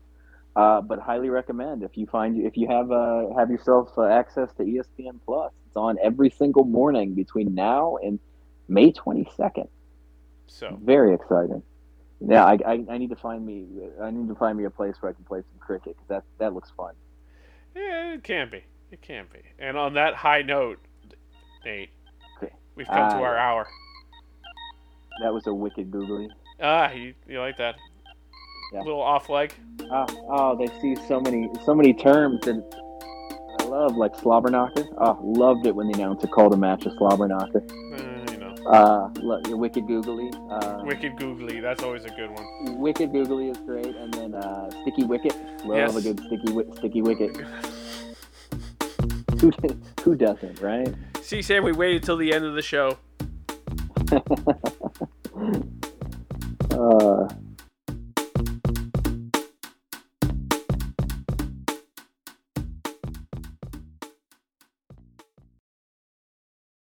Uh, but highly recommend if you find if you have uh, have yourself uh, access to ESPN Plus. It's on every single morning between now and May twenty second.
So
Very exciting. Yeah, I, I, I need to find me I need to find me a place where I can play some cricket because that that looks fun.
yeah, it can be. It can be. And on that high note, Nate,
Okay.
we've come to
Ah,
our hour.
That was a wicked googly.
Ah, you, you like that?
Yeah.
Little off leg.
Oh, oh, they see so many so many terms and I love, like slobber knocker. Oh, loved it when they announced the announcer called a match a slobber knocker.
Uh,
Wicked Googly. Uh,
Wicked Googly, that's always a good one.
Wicked Googly is great, and then uh, Sticky Wicket. Love
yes.
a good Sticky Sticky Wicket. who, who doesn't, right?
See, Sam, we waited till the end of the show. [LAUGHS] uh,